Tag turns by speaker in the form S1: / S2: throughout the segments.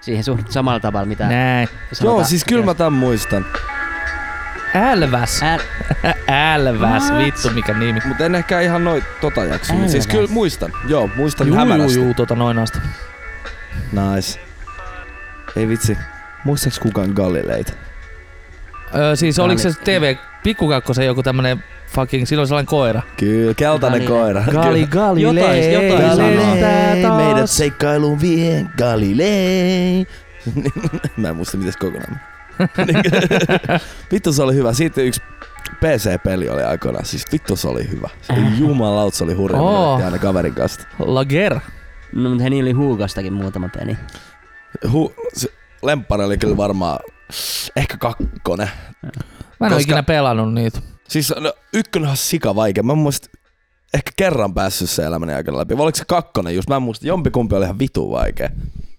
S1: siihen suht samalla tavalla, mitä
S2: Näin.
S3: Joo, siis kyllä mä tämän muistan.
S2: Älväs.
S1: Ää,
S2: Älväs,
S1: What?
S2: vittu mikä nimi.
S3: Mutta en ehkä ihan noin tota jakso. Mut siis kyllä muistan. Joo, muistan
S2: Juu, juu,
S3: hämärästi.
S2: juu, tota noin asti.
S3: Nice. Ei vitsi. Muistaaks kukaan Galileita?
S2: Öö, siis oliko se TV Pikkukakkosen joku tämmönen fucking, siinä oli sellainen koira.
S3: Kyllä, keltainen
S1: Galilei.
S3: koira.
S2: Gali, Galilei,
S1: Jotain- jotain sanoo.
S2: lentää
S3: meidät seikkailuun vie Galilei. Mä en muista mitäs kokonaan. vittu se oli hyvä. Siitä yksi PC-peli oli aikoinaan. Siis vittu se oli hyvä. Oli jumalaut, se oli hurja. Oh. aina kaverin kanssa.
S2: Lager.
S1: no mutta heni oli Huukastakin muutama peli.
S3: Hu, se lemppari oli kyllä varmaan ehkä kakkonen.
S2: Mä en ole
S3: Koska-
S2: ikinä pelannut niitä.
S3: Siis no, ykkönen on sika vaikea. Mä muista ehkä kerran päässyt se elämäni aikana läpi. Vai oliko se kakkonen just? Mä en muista. Jompikumpi oli ihan vitu vaikea.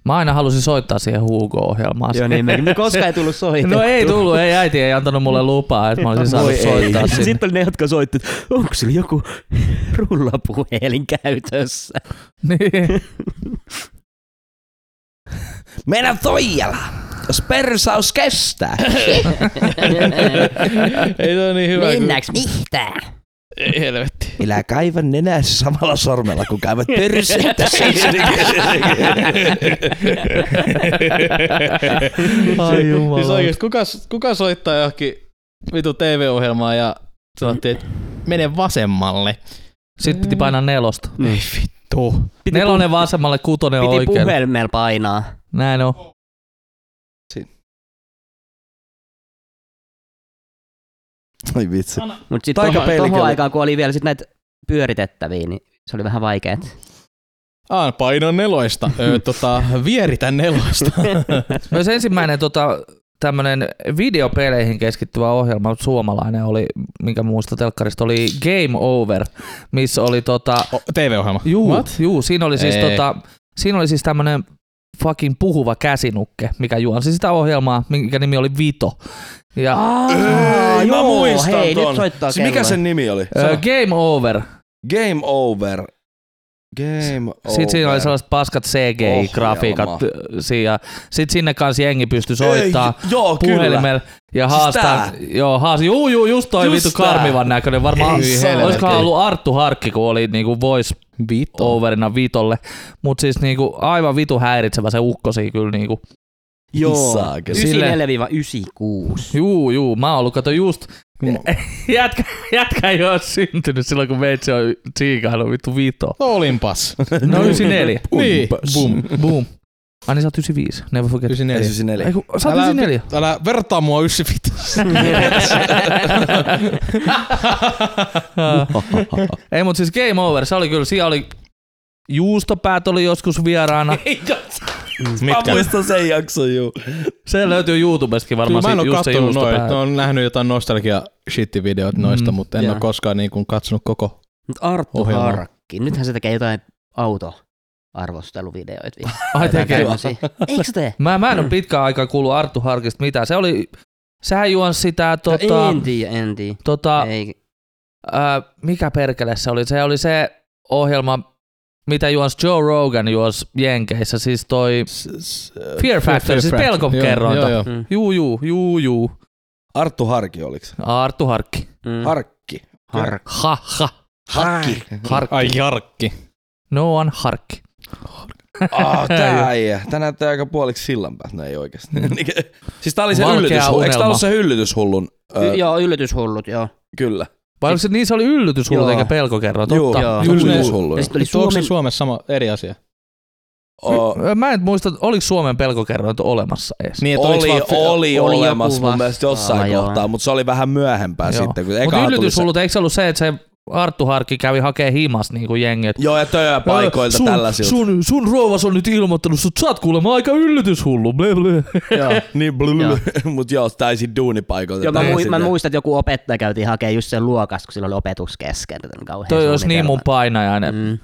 S2: Mä aina halusin soittaa siihen Hugo-ohjelmaan.
S1: Joo, niin mekin. Me koskaan ei tullut soitettua.
S2: No ei tullut, ei äiti ei antanut mulle lupaa, että mä olisin saanut
S3: Voi ei.
S2: soittaa sinne.
S1: Sitten oli ne, jotka soitti, että onko sillä joku rullapuhelin käytössä.
S2: Niin.
S3: Mennään Toijala! Jos persaus kestää.
S4: Ei se ole niin hyvä.
S1: Mennäänkö mihtään?
S4: Ei helvetti.
S3: Minä kaivan nenässä samalla sormella, kun kaivat pörseitä
S2: Ai jumala.
S4: Siis oikeesti, kuka, kuka soittaa johonkin vitu TV-ohjelmaan ja sanottiin, että mene vasemmalle.
S2: Sitten piti painaa nelosta.
S4: Ei vittu.
S1: Piti,
S2: Nelonen vasemmalle, kutonen
S1: piti
S2: oikealle.
S1: puhelimella painaa.
S2: Näin on.
S3: Ai vitsi.
S1: Mutta sitten
S3: oli-
S1: aikaan, kun oli vielä sit näitä pyöritettäviä, niin se oli vähän vaikeet.
S4: Ah, paino neloista. Öö, tota, vieritä neloista.
S2: Myös ensimmäinen tota, tämmönen videopeleihin keskittyvä ohjelma, suomalainen oli, minkä muista telkkarista, oli Game Over, missä oli tota,
S4: O, TV-ohjelma.
S2: juu,
S4: What?
S2: juu siinä oli siis
S4: Ei.
S2: tota, siinä oli siis tämmönen fucking puhuva käsinukke, mikä juonsi sitä ohjelmaa, minkä nimi oli Vito. Ja
S3: Ei, mä muistan
S1: hei,
S3: ton.
S1: nyt soittaa
S3: Siis mikä
S1: kello.
S3: sen nimi oli?
S2: ö, Game Over.
S3: Game Over. Game Over.
S2: Sitten siinä oli sellaiset paskat CGI-grafiikat. Ja sitten sinne kanssa jengi pystyi soittaa
S3: Ei, joo, kyllä.
S2: puhelimella ja
S3: Siis
S2: haastaa.
S3: tää?
S2: joo, haastaa. Juu, juu, just toi
S3: Just
S2: vittu
S3: tää.
S2: karmivan näköinen. Varmaan olisikohan ollut Arttu Harkki, kun oli niinku voice
S4: Vito.
S2: overina Vitolle. Mut siis niinku aivan vitu häiritsevä se ukkosi kyllä niinku.
S1: Joo,
S3: Saakeli.
S2: Sille-
S1: 94-96.
S2: Juu, juu, mä oon ollut, kato just, jätkä, jätkä ei ole syntynyt silloin, kun meitsi on tsiikailu vittu Vito.
S4: No olinpas.
S2: No 94.
S4: niin. Boom.
S2: Boom. Ai niin sä oot 95, never forget.
S4: 94.
S3: 94.
S2: Ei kun, sä oot
S4: Älä,
S2: 94.
S4: älä vertaa mua 95.
S2: Ei, mutta siis Game Over, se oli kyllä, siellä oli juustopäät oli joskus vieraana.
S3: Mä muistan sen jakson, juu.
S2: Se löytyy YouTubestakin varmaan
S4: Kyllä mä en ole
S2: just se
S4: kattonut noita.
S2: juustopäät.
S4: No, on nähnyt jotain nostalgia shittivideoita noista,
S2: Mm,
S4: mutta en
S1: joo.
S4: ole koskaan niin kuin katsonut koko.
S1: Mut Arttu
S4: Ohjelma.
S1: Harkki. Nythän se tekee jotain autoarvosteluvideoita vielä.
S2: Ai tekee.
S1: Eikö se tee?
S2: Mä, mä en ole pitkään aikaa kuullut Arttu Harkista mitään. Se oli, sehän juonsi sitä tota,
S1: No, en tiedä, en tiedä.
S2: tota
S1: Ei.
S2: ää, mikä perkele se oli? Se oli se ohjelma, mitä juonsi Joe Rogan juonsi Jenkeissä, siis toi Fear Factor, siis pelkokerronta.
S4: Joo, joo.
S1: Mm.
S2: Juu, juu, juu, juu.
S3: Arttu Harki oliks?
S2: Arttu Harkki.
S1: Mm.
S3: Harkki.
S1: Hark.
S2: Ha, ha.
S3: Harkki.
S2: Harkki.
S4: Ai Jarkki.
S2: No one Harkki.
S3: Ah, tää äijä. Tää näyttää aika puoliksi sillan päät. No ei oikeesti. siis tää oli se
S2: Valkea
S3: yllytyshullu. Eikö tää ollut se hyllytyshullun? Öö,
S1: Y- joo, yllytyshullut, joo.
S3: kyllä.
S2: Vai oliko se, niin se oli yllytyshullu eikä pelkokerro,
S3: Joo,
S2: totta.
S1: Joo.
S3: yllytyshullu.
S1: Ja sitten oli
S4: Mutta onko se
S1: Suomen...
S4: Suomessa sama eri asia?
S3: Oh,
S2: Mä en muista, oliko Suomen pelkokerrointa olemassa edes.
S4: Niin, että
S3: oli,
S4: vaan-
S3: oli,
S1: oli
S3: olemassa mun mielestä jossain
S1: joo.
S3: kohtaa, mutta se oli vähän myöhempää
S2: Joo.
S3: sitten. Kun
S2: Mutta
S3: tuli se,
S2: yllytyshullut, eikö se ollut se, että se Arttu Harkki kävi hakee himas niin kuin jengi, että
S3: Joo, ja tööpaikoilta
S2: sun,
S3: tällaisilta.
S2: sun, sun rouvas on nyt ilmoittanut, että sä oot kuulemma aika yllytyshullu. Ble, ble.
S1: Joo.
S3: niin blul,
S1: Joo.
S3: mut joo, taisin duunipaikoilta.
S1: Joo, mä, mui, mä muistan, että joku opettaja käytiin hakemaan just sen luokasta, kun sillä oli opetus kesken.
S2: Toi olisi niin mun painajainen.
S1: Mm.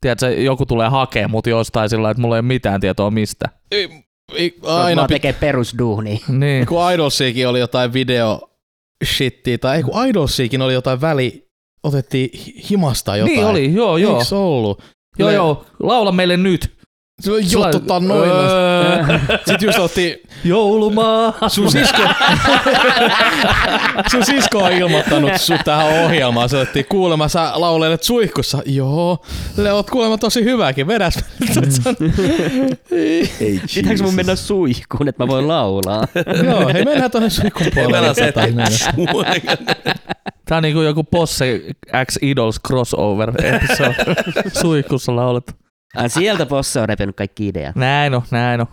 S2: Tiedätkö, joku tulee hakemaan mut jostain sillä että mulla ei ole mitään tietoa mistä.
S4: Ei, ei,
S1: Aina
S4: pit-
S1: tekee perusduunia.
S2: Niin.
S4: kun Idolsiakin oli jotain video shittiä, tai ei kun Idolsiakin oli jotain väli, otettiin hi- himasta jotain.
S2: Niin oli, joo, joo.
S4: Eiks ollut?
S2: Joo,
S4: Ne-
S2: joo. Laula meille nyt.
S4: Se on jotuttaa noin.
S2: Öö,
S4: Sitten just otti
S2: joulumaa.
S4: sun sisko, sun sisko on ilmoittanut sut tähän ohjelmaan. Se otti kuulemma, sä laulelet suihkussa. Joo, le oot kuulemma tosi hyväkin. Vedäs.
S3: Ei
S1: Pitääkö mun mennä suihkuun, että mä voin laulaa?
S4: Joo, hei mennään tonne suihkun puolelle.
S3: Mennään se,
S4: Tota, näin.
S2: Tää on niinku joku Posse X Idols crossover episode. Suihkussa laulet.
S1: Ai, sieltä Posse on repinyt kaikki ideat.
S2: Näin on, näin on.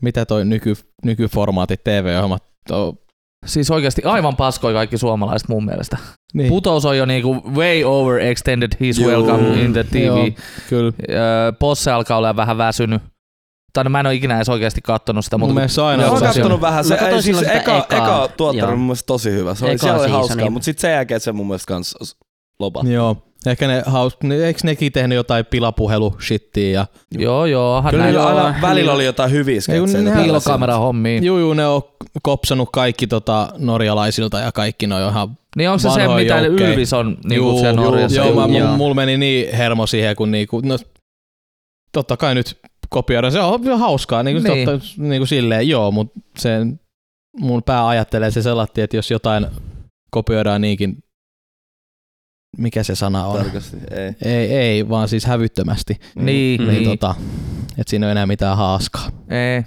S4: Mitä toi nyky, nykyformaatit TV-ohjelmat on?
S2: Siis oikeasti aivan paskoi kaikki suomalaiset mun mielestä.
S4: Niin.
S2: Putous on jo niinku way over extended his
S3: Joo.
S2: welcome in the TV.
S4: Joo, kyllä.
S2: Posse alkaa olla vähän väsynyt. Tai no mä en ole ikinä edes oikeasti kattonut sitä,
S4: Mun
S2: mutta
S4: mielestä se aina
S3: Mä
S4: on
S2: Joo,
S3: kattonut vähän. Se, ei, siis eka, eka, tuottelu
S1: Joo.
S3: on mun mielestä tosi hyvä. Se oli,
S1: Eka
S3: siellä oli hauskaa, mutta sitten sen jälkeen se mun mielestä kans lopa.
S4: Joo. Ehkä ne, haus, ne, eikö nekin tehnyt jotain pilapuhelu shittiä ja
S2: joo joo,
S3: Kyllä
S2: näin on.
S3: aina välillä oli jotain hyviä sketsejä.
S2: piilokamera hommiin.
S4: Juu, juu, ne on kopsanut kaikki tota norjalaisilta ja kaikki ne on ihan...
S2: Niin onko se se, mitä. Ylvis on niinku
S4: Juu,
S2: siellä Norjassa?
S4: Joo, mä,
S1: Joo.
S4: mulla mul meni niin hermo siihen, kun niinku, no, totta kai nyt kopioida, se on ihan hauskaa, niin kuin,
S2: Niin.
S4: Totta, niin kuin silleen, joo, mutta se, mun pää ajattelee se sellatti, että jos jotain kopioidaan niinkin, mikä se sana on?
S3: Tarkasti, ei.
S4: Ei, ei, vaan siis hävyttömästi.
S2: Niin,
S4: Niin,
S2: niin.
S4: tota, että siinä ei ole enää mitään haaskaa.
S2: Ei.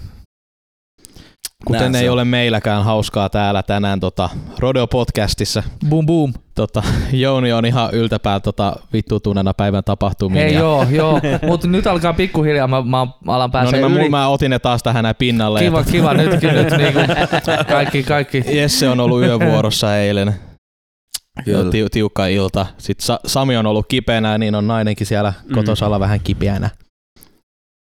S4: Kuten
S3: Näin
S4: ei
S3: se
S4: ole meilläkään hauskaa täällä tänään tota, Rodeo-podcastissa.
S2: Boom boom.
S4: Tota, Jouni on ihan yltäpää tota, vittuutuneena päivän tapahtumiin.
S2: Hei
S4: ja,
S2: joo, joo. Mutta nyt alkaa pikkuhiljaa, mä, mä alan
S4: no
S2: pääsee
S4: niin, mä,
S2: yli.
S4: mä otin ne taas tähän näin pinnalle.
S2: Kiva,
S4: että
S2: kiva, nytkin nyt niinku kaikki, kaikki.
S4: Jesse on ollut yövuorossa eilen.
S3: Kyllä.
S4: Joo, tiu, tiukka ilta. Sitten Sa- Sami on ollut kipeänä, niin on nainenkin siellä
S1: Mm.
S4: kotosalla vähän kipeänä.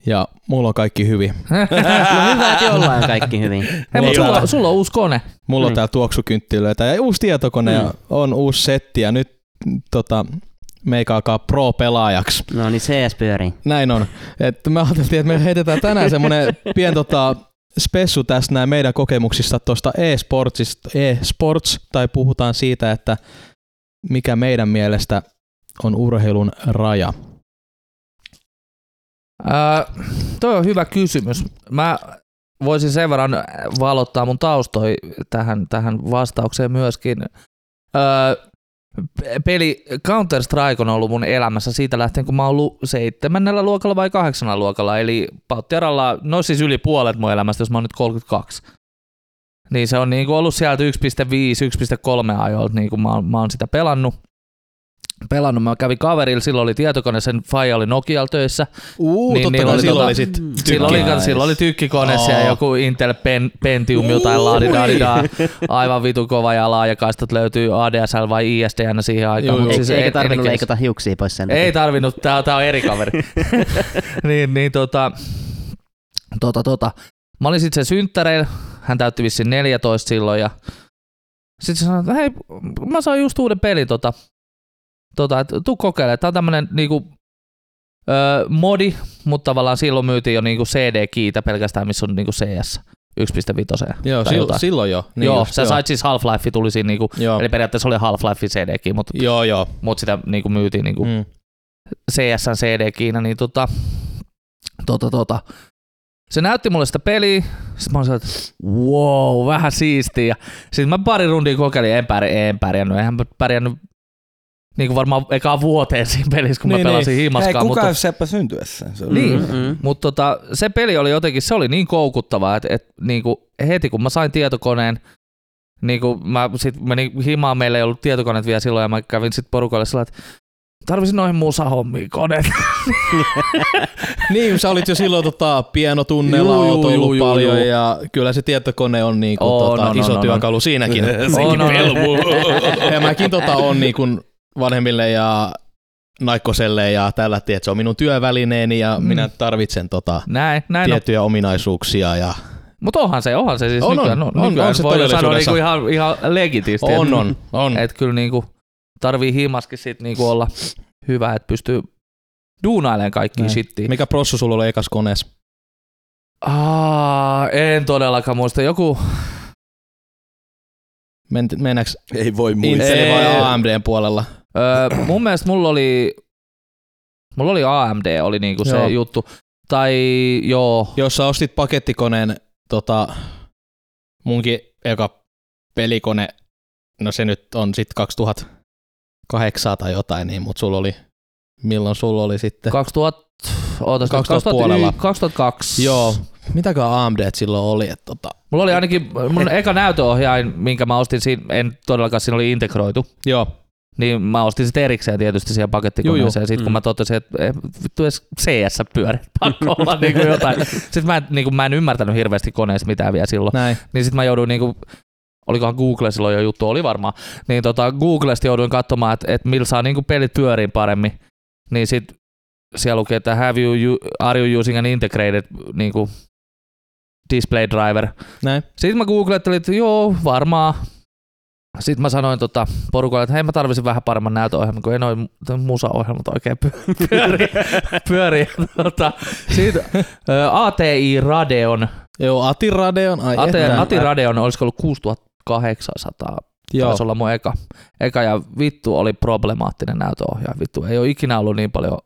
S4: Ja mulla on kaikki hyvin.
S1: No hyvä, että jollain on kaikki hyvin.
S2: Hei,
S4: Ei
S2: mutta sulla, sulla on uusi kone.
S4: Mulla on
S1: Mm.
S4: täällä tuoksukynttilöitä ja uusi tietokone ja
S1: Mm.
S4: on uusi setti ja nyt tota, meikä alkaa pro-pelaajaksi.
S1: No niin CS pyörii.
S4: Näin on. Et me ajateltiin, että me heitetään tänään semmonen pien tota, spessu tästä näin meidän kokemuksista tuosta e-sportsista, e-sports, tai puhutaan siitä, että mikä meidän mielestä on urheilun raja.
S2: Toi on hyvä kysymys. Mä voisin sen verran valottaa mun taustoi tähän, tähän vastaukseen myöskin. Ää, peli Counter-Strike on ollut mun elämässä siitä lähtien, kun mä oon ollut seitsemännellä luokalla vai kahdeksannella luokalla, eli Pauttiaralla, no siis yli puolet mun elämästä, jos mä oon nyt 32. Niin se on niinku ollut sieltä 1.5, 1.3 ajoilta, niin kuin mä, mä oon sitä pelannut. Pelannut, mä kävin kaverilla, silloin oli tietokone, sen faija oli Nokialla töissä,
S4: Uu,
S2: Niin,
S4: totta kai
S2: oli
S4: silloin
S2: tota-
S4: oli sit
S1: Mm.
S2: Silloin oli, silloin oli tykkikone
S4: Oo.
S2: ja joku Intel Pen, Pentium jotain laadidadidaa. Aivan vitu kova ja laajakaistat löytyy ADSL vai ISDN siihen aikaan.
S4: Joo, joo.
S2: siis
S1: Eikä
S2: ei-
S1: tarvinnut
S2: ei-
S1: leikata hiuksia pois sen.
S2: Ei tarvinnut, tää, tää on eri kaveri. niin, niin tota, tota, tota. Mä olin sitten sen synttäreillä, hän täytti vissiin 14 silloin ja sitten se sanoi, että hei, mä sain just uuden pelin tota, tota tuu kokeile. Tää on tämmönen niinku, öö, modi, mutta tavallaan silloin myytiin jo niinku CD-kiitä pelkästään, missä on niinku CS 1.5.
S4: Joo, sil,
S2: jotain.
S4: silloin jo.
S2: Niin joo,
S4: just,
S2: sä sait siis Half-Life tuli siinä niinku,
S4: Joo,
S2: eli periaatteessa oli Half-Life CD-ki, mutta
S4: joo. joo.
S2: mut sitä niinku myytiin niinku
S4: Mm.
S2: CSN CD-kiinä, niin tota, tota, tota, se näytti mulle sitä peliä, sitten mä olin että wow, vähän siistiä. Sitten mä pari rundia kokeilin, en, pärjää, en pärjännyt, eihän mä pärjännyt niin kuin varmaan ekaan vuoteen siinä pelissä, kun
S4: Niin,
S2: mä pelasin
S3: Ei
S2: himaskaan.
S3: kukaan
S2: Mutta,
S3: seppä syntyessä. Se oli
S2: Niin.
S1: Mm-mm.
S2: mutta tota, se peli oli jotenkin, se oli niin koukuttavaa, että, että niin kuin heti kun mä sain tietokoneen, niin kuin mä sit menin himaan, meillä ei ollut tietokoneet vielä silloin, ja mä kävin sitten porukalle sillä että tarvisin noihin musahommiin koneet.
S4: Niin, sä olit jo silloin tota, pienotunnella,
S2: Juu, juu,
S4: paljon
S2: juu.
S4: ja kyllä se tietokone on niinku,
S2: On,
S4: tota,
S2: on,
S4: iso
S2: on, on,
S4: työkalu siinäkin.
S2: On, on, on.
S4: ja mäkin tota on niinku vanhemmille ja naikkoselle ja tällä, että se on minun työvälineeni ja
S2: Mm.
S4: minä tarvitsen tota,
S2: Näin, näin on.
S4: tiettyjä ominaisuuksia ja
S2: Mutta onhan se, onhan se siis
S4: On,
S2: nykyään,
S4: on,
S2: no,
S4: on,
S2: nykyään
S4: on se
S2: voi jo sanoa niinku ihan, ihan legitisti.
S4: on,
S2: et,
S4: on, on.
S2: Et kyllä niinku tarvii himaskin sit niinku olla hyvä, että pystyy duunailemaan kaikki
S4: Näin.
S2: shittiin.
S4: Mikä prossu sulla oli ekas koneessa?
S2: Aa, en todellakaan muista. Joku,
S4: Men, mennäänkö
S3: Ei voi muistaa.
S4: Intelin vai
S2: Ei.
S4: AMDn puolella?
S2: Öö, mun mielestä mulla oli, mulla oli AMD, oli niinku se
S4: Joo.
S2: juttu. Tai joo,
S4: Jos sä ostit pakettikoneen, tota, munkin eka pelikone, no se nyt on sit 2008 tai jotain, niin, mutta sulla oli, milloin sulla oli sitten?
S2: 2000, ootas,
S4: 2000 puolella.
S2: 2002.
S4: Joo, mitäkään AMD silloin oli, että tota,
S2: Mulla oli ainakin, mun eka näytöohjain, minkä mä ostin, siinä, en todellakaan siinä oli integroitu,
S4: joo,
S2: niin mä ostin sitten erikseen tietysti siihen pakettikoneeseen. Sitten kun
S1: Mm.
S2: mä totesin, että eh, vittu edes CS pyöri, pakko olla niin kuin jotain. Sitten mä, niin kuin, mä en ymmärtänyt hirveästi koneesta mitään vielä silloin.
S4: näin.
S2: Niin sitten mä jouduin niin kuin, olikohan Google silloin jo juttu, oli varmaan, niin tota, Googlesta jouduin katsomaan, että, että millä saa niin kuin pelit pyöriin paremmin. Niin sitten siellä lukee, että have you, are you using an integrated niin kuin, display driver.
S4: näin.
S2: Sitten mä googlettelin, että joo, varmaan. Sitten mä sanoin tota, porukalle, että hei mä tarvisin vähän paremman näytöohjelman, kun ei noin musaohjelmat oikein py- pyöri. pyöri. Tota, siitä, ATI Radeon,
S4: Joo, Ati Radeon, ai
S2: ATI,
S4: että.
S2: ATI Radeon olisiko ollut 6800,
S4: Joo,
S2: taisi olla mun eka. eka. ja vittu oli problemaattinen näytöohjaaja, vittu ei ole ikinä ollut niin paljon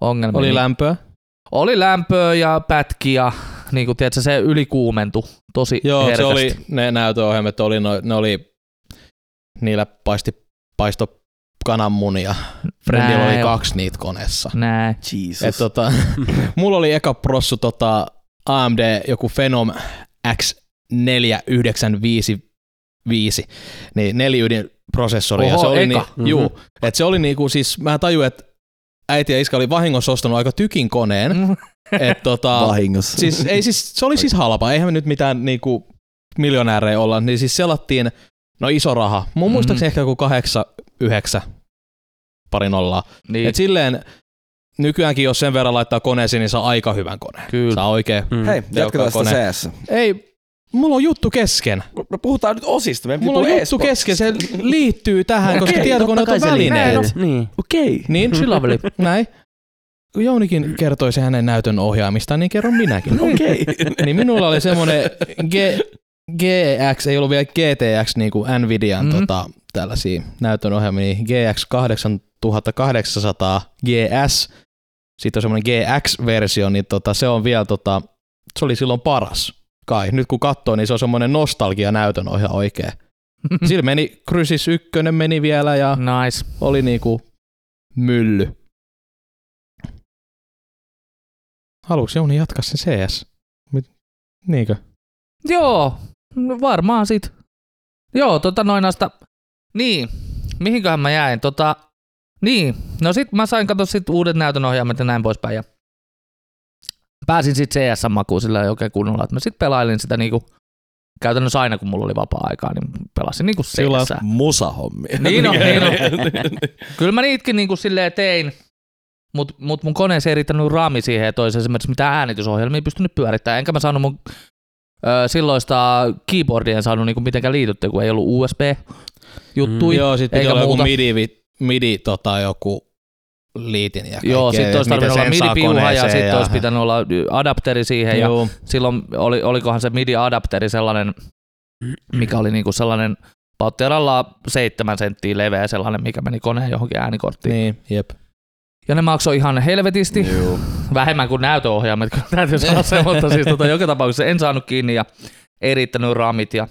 S2: ongelmia.
S4: oli
S2: Niin-
S4: lämpöä.
S2: oli lämpöä ja pätkiä, niin kuin tiedätkö, se ylikuumentui tosi
S4: Joo,
S2: herkästi.
S4: se oli, ne näytöohjelmat oli, no, ne oli, niillä paisti, paisto kananmunia. Frendillä oli kaksi niitä koneessa.
S2: Näin.
S3: Jesus.
S4: Et tota, mulla oli eka prossu tota AMD joku Phenom X4955, niin neliydin prosessori. ja
S2: Oho,
S4: se oli
S2: eka.
S4: Niin,
S1: Mhm.
S4: juu, et se oli niinku siis, mä tajuin, että äiti ja iskä oli vahingossa ostanut aika tykin koneen.
S2: Mm.
S4: Et tota,
S3: Vahingossa.
S4: siis, ei siis, se oli siis halpa, eihän me nyt mitään niinku miljonäärejä olla, niin siis selattiin, no iso raha, mun
S2: Mhm.
S4: muistaakseni ehkä joku kahdeksan, yhdeksän, pari nollaa.
S2: Niin,
S4: Et silleen, nykyäänkin jos sen verran laittaa koneeseen, niin saa aika hyvän koneen.
S2: kyllä.
S4: Saa oikein.
S1: Mm.
S3: Hei, jatketaan sitä
S4: kone.
S3: CS.
S4: Ei, mulla on juttu kesken.
S3: Me puhutaan nyt osista. Meidän
S4: Mulla on juttu
S3: e-sports.
S4: kesken, se liittyy tähän, koska
S3: Okei,
S4: tietokoneet on välineet.
S1: Niin.
S3: Okei.
S4: Niin,
S2: Sillä välin.
S4: näin. Kun Jounikin kertoi se hänen näytön ohjaamistaan, niin kerron minäkin.
S3: Okei.
S4: niin minulla oli semmoinen G, GX, ei ollut vielä GTX, niin kuin Nvidian
S2: Mhm.
S4: mm-hmm. tota, tällaisia näytön ohjelmia, niin GX 8800 GS, sitten on semmoinen GX-versio, niin tota, se on vielä, tota, se oli silloin paras kai. Nyt kun katsoo, niin se on semmoinen nostalgia näytön ohja oikein. Sillä meni Crysis 1 meni vielä ja
S2: Nice.
S4: oli niinku mylly. Haluuks Jouni jatkaa sen CS? Mit? Niinkö?
S2: Joo, no varmaan sit. Joo, tota noin asta. Niin, mihinköhän mä jäin? Tota, niin, no sit mä sain katsoa sit uudet näytönohjaimet ja näin poispäin. Ja pääsin sit CS-makuun sillä oikein kunnolla, että mä sit pelailin sitä niinku käytännössä aina kun mulla oli vapaa-aikaa, niin pelasin niinku
S4: Sillä-
S2: CS.
S3: Musahommia.
S2: Niin on, niin on. Kyllä mä niitäkin niinku silleen tein, mutta mut mun koneeseen ei riittänyt raami siihen, että olisi esimerkiksi mitään äänitysohjelmia pystynyt pyörittämään. Enkä mä saanut mun silloista keyboardia en saanut niinku mitenkään liityttyä, kun ei ollut USB-juttui.
S4: Mm, joo, sit piti olla joku
S2: muuta.
S4: midi, vi- midi tota, joku liitin ja
S2: Joo,
S4: kaikkea,
S2: sitten olisi tarvinnut olla MIDI-piuha ja
S4: koneeseen
S2: sitten olisi pitänyt olla adapteri siihen. Ja
S4: Joo,
S2: silloin oli, olikohan se MIDI-adapteri sellainen, mikä oli niinku sellainen pauttiaralla seitsemän senttiä leveä sellainen, mikä meni koneen johonkin äänikorttiin.
S4: niin, jep.
S2: Ja ne maksoi ihan helvetisti.
S3: Joo.
S2: vähemmän kuin näytöohjaimet, kyllä täytyy sanoa se, mutta siis tota, joka tapauksessa en saanut kiinni ja ei riittänyt ramit ja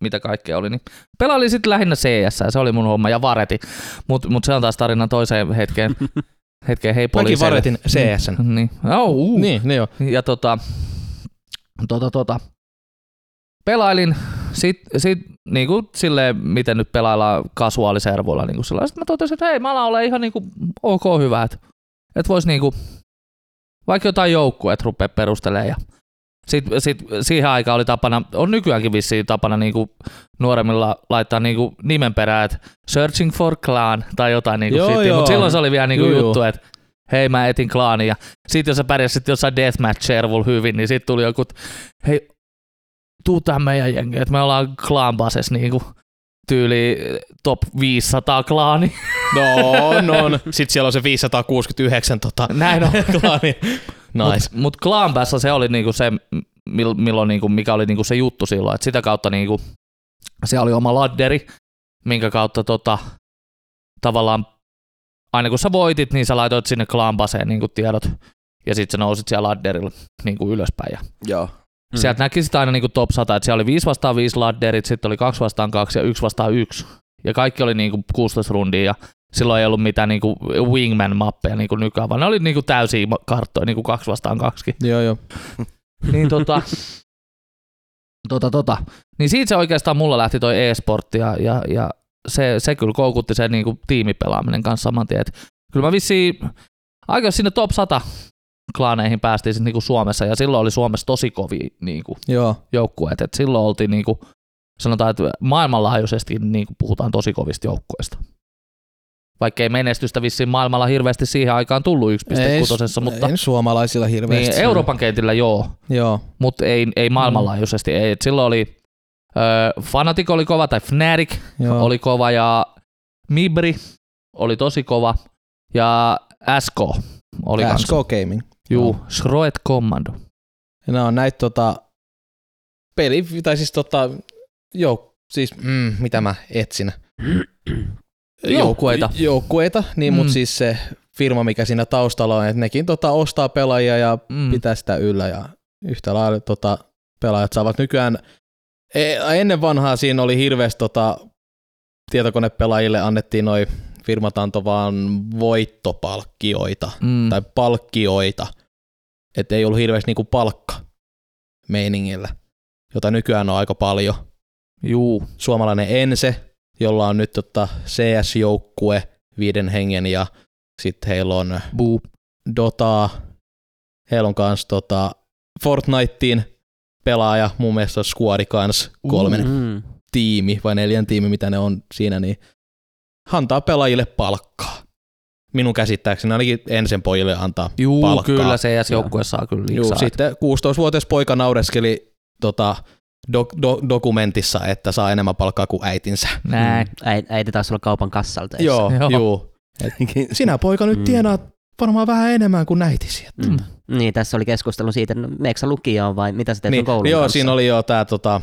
S2: mitä kaikkea oli. Niin pelailin sitten lähinnä CS, ja se oli mun homma, ja vareti. Mutta mut se on taas tarina toiseen hetkeen. hetkeen hei
S4: Mäkin
S2: poliiseille.
S4: varetin CS.
S2: Niin. Oh, uh.
S4: Niin, niin joo.
S2: Ja tota, tota, tota, pelailin sit, sit niinku silleen, miten nyt pelaillaan kasuaaliservuilla. Niinku sillä. Sitten mä totesin, että hei, mä alan olla ihan niinku ok hyvä, että et vois niinku, vaikka jotain joukkueet rupea perustelemaan. Ja sit, sit, siihen aikaan oli tapana, on nykyäänkin vissiin tapana niinku nuoremmilla laittaa niinku nimen perään, että searching for clan tai jotain niinku
S4: Joo,
S2: sitten.
S4: joo.
S2: Mutta silloin se oli vielä niinku
S4: Joo, joo.
S2: juttu, että hei mä etin klaania. Sitten jos sä pärjäsit jossain deathmatch-servulla hyvin, niin sitten tuli joku, että hei, tuu tähän meidän jengi, että me ollaan clan bases niinku tyyli top 500 klaani.
S4: No, no, no. Sitten siellä on se 569 tota,
S2: Näin on.
S4: klaani. Nice.
S2: Mut, mut Clan Bass se oli niinku se, mil- milloin niinku, mikä oli niinku se juttu silloin, että sitä kautta niinku, se oli oma ladderi, minkä kautta tota, tavallaan aina kun sä voitit, niin sä laitoit sinne Clan Basseen niinku tiedot, ja sitten sä nousit siellä ladderilla niin kuin ylöspäin. Ja
S3: Joo.
S1: Mm.
S2: Sieltä näki sitä aina niin kuin top 100, että siellä oli 5 vastaan 5 ladderit, sitten oli 2 vastaan 2 ja 1 vastaan 1. Ja kaikki oli niin kuin 16 rundia ja silloin ei ollut mitään niin kuin wingman-mappeja niin kuin nykyään, vaan ne oli niin kuin täysiä karttoja, niin kuin 2 vastaan 2.
S4: Joo, joo.
S2: Niin tota, tota, tota. Niin siitä se oikeastaan mulla lähti toi e-sportti ja, ja, ja se, se kyllä koukutti se niin kuin tiimipelaaminen kanssa saman tien. Kyllä mä vissiin aika sinne top 100 klaaneihin päästiin sit niinku Suomessa ja silloin oli Suomessa tosi kovia niinku
S4: Joo.
S2: joukkueet. Et silloin oltiin niinku, sanotaan, että maailmanlaajuisesti niinku puhutaan tosi kovista joukkueista. Vaikka ei menestystä vissiin maailmalla hirveästi siihen aikaan tullut 1.6, mutta
S4: ei suomalaisilla hirveästi.
S2: niin, Euroopan kentillä joo,
S4: Joo.
S2: mutta ei, ei maailmanlaajuisesti. Ei. Et silloin oli ö, Fnatic oli kova, tai Fnatic
S4: Joo.
S2: oli kova, ja Mibri oli tosi kova, ja SK oli.
S4: SK Gaming.
S2: Juu, Shroet Commando.
S4: On näitä tota, peli, tai siis tota, joo, siis mm, mitä mä etsin.
S2: Joukkueita.
S4: Joukkueita, niin,
S2: Mm.
S4: mutta siis se firma, mikä siinä taustalla on, että nekin tota, ostaa pelaajia ja
S2: Mm.
S4: mm. pitää sitä yllä ja yhtä lailla tota, pelaajat saavat nykyään, e, ennen vanhaa siinä oli hirveästi tota, tietokonepelaajille annettiin noin firmat antoi vaan voittopalkkioita
S2: Mm.
S4: tai palkkioita, että ei ollut hirveästi niinku palkka meiningillä, jota nykyään on aika paljon.
S2: Juu,
S4: Suomalainen Ense, jolla on nyt tota CS-joukkue viiden hengen ja sitten heillä on
S2: buu.
S4: Dotaa, heillä on kans tota Fortnitein pelaaja, mun mielestä Squadi kans kolmen
S1: Mm.
S4: tiimi vai neljän tiimi, mitä ne on siinä, niin antaa pelaajille palkkaa. Minun käsittääkseni ainakin ensin pojille antaa
S2: Juu,
S4: palkkaa.
S2: kyllä CS-joukkue saa kyllä
S4: Juu, sitten 16-vuotias poika naureskeli tota, do, do, dokumentissa, että saa enemmän palkkaa kuin äitinsä.
S2: Näin.
S1: Äi- Äiti taas olla kaupan kassalla töissä.
S4: Joo,
S2: Joo.
S4: juu. Sinä poika nyt
S1: Mm.
S4: tienaat varmaan vähän enemmän kuin äitisi.
S1: Mm. Niin, tässä oli keskustelu siitä, no, meneekö lukioon vai mitä sä teet
S4: Niin,
S1: koulun
S4: joo,
S1: kanssa?
S4: siinä oli jo tää tota,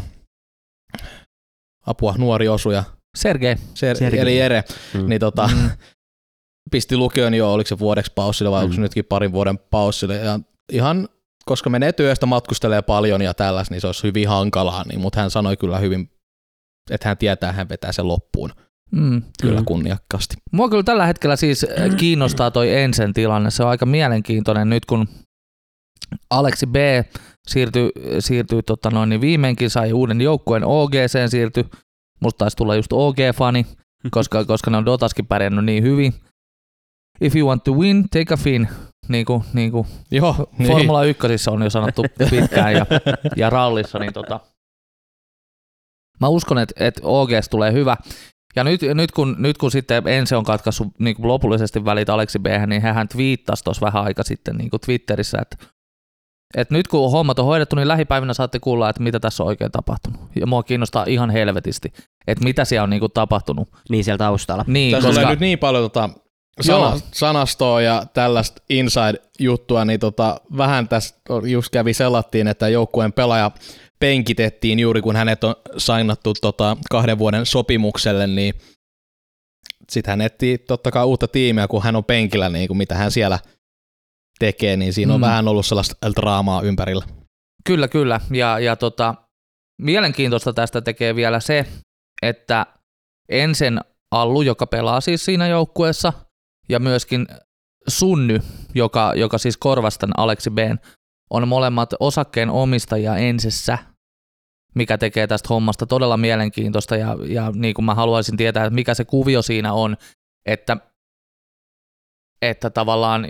S4: apua, nuori osuja,
S2: Sergei.
S4: se,
S1: Sergei.
S4: eli Ere,
S1: Mm.
S4: niin tota,
S2: Mm.
S4: pisti lukion jo, oliko se vuodeksi paussille vai
S1: Mm.
S4: onko se nytkin parin vuoden paussille. Ja ihan, koska menee työstä, matkustelee paljon ja tällaista, niin se olisi hyvin hankalaa, niin, mutta hän sanoi kyllä hyvin, että hän tietää, hän vetää sen loppuun
S2: Mm.
S4: kyllä
S1: Mm.
S4: kunniakkaasti.
S2: Mua kyllä tällä hetkellä siis äh, kiinnostaa toi Ensen tilanne. Se on aika mielenkiintoinen nyt, kun Aleksi B siirtyi, siirtyi tota noin, niin viimeinkin sai uuden joukkueen OGC siirtyi. Musta taisi tulla just OG-fani, koska, koska ne on Dotaskin pärjännyt niin hyvin. If you want to win, take a fin. Niin kuin, niin kuin
S4: Joo, niin.
S2: Formula 1 on jo sanottu pitkään ja, ja rallissa, niin tota, mä uskon, että, että OGS tulee hyvä. Ja nyt, nyt, kun, nyt kun sitten Ense on katkaissut niin kuin lopullisesti välit Aleksi B, niin hän twiittasi tuossa vähän aika sitten niin kuin Twitterissä, että, että nyt kun hommat on hoidettu, niin lähipäivinä saatte kuulla, että mitä tässä on oikein tapahtunut. Ja mua kiinnostaa ihan helvetisti, että mitä siellä on niin kuin tapahtunut.
S1: Niin siellä taustalla.
S2: Niin,
S4: Tässä
S2: koska,
S4: tulee nyt niin paljon tota. Sana, sanastoa ja tällaista inside-juttua, niin tota, vähän tässä just kävi selattiin, että joukkueen pelaaja penkitettiin juuri kun hänet on sainattu tota kahden vuoden sopimukselle, niin sitten hän etsii totta kai uutta tiimiä, kun hän on penkillä, niin kuin mitä hän siellä tekee, niin siinä on
S2: Mm.
S4: vähän ollut sellaista draamaa ympärillä.
S2: Kyllä, kyllä. Ja, ja tota, mielenkiintoista tästä tekee vielä se, että Ensen Allu, joka pelaa siis siinä joukkueessa, ja myöskin Sunny, joka, joka siis korvasi tämän Aleksi B, on molemmat osakkeen omistajia Ensessä, mikä tekee tästä hommasta todella mielenkiintoista, ja, ja niin kuin mä haluaisin tietää, että mikä se kuvio siinä on, että, että tavallaan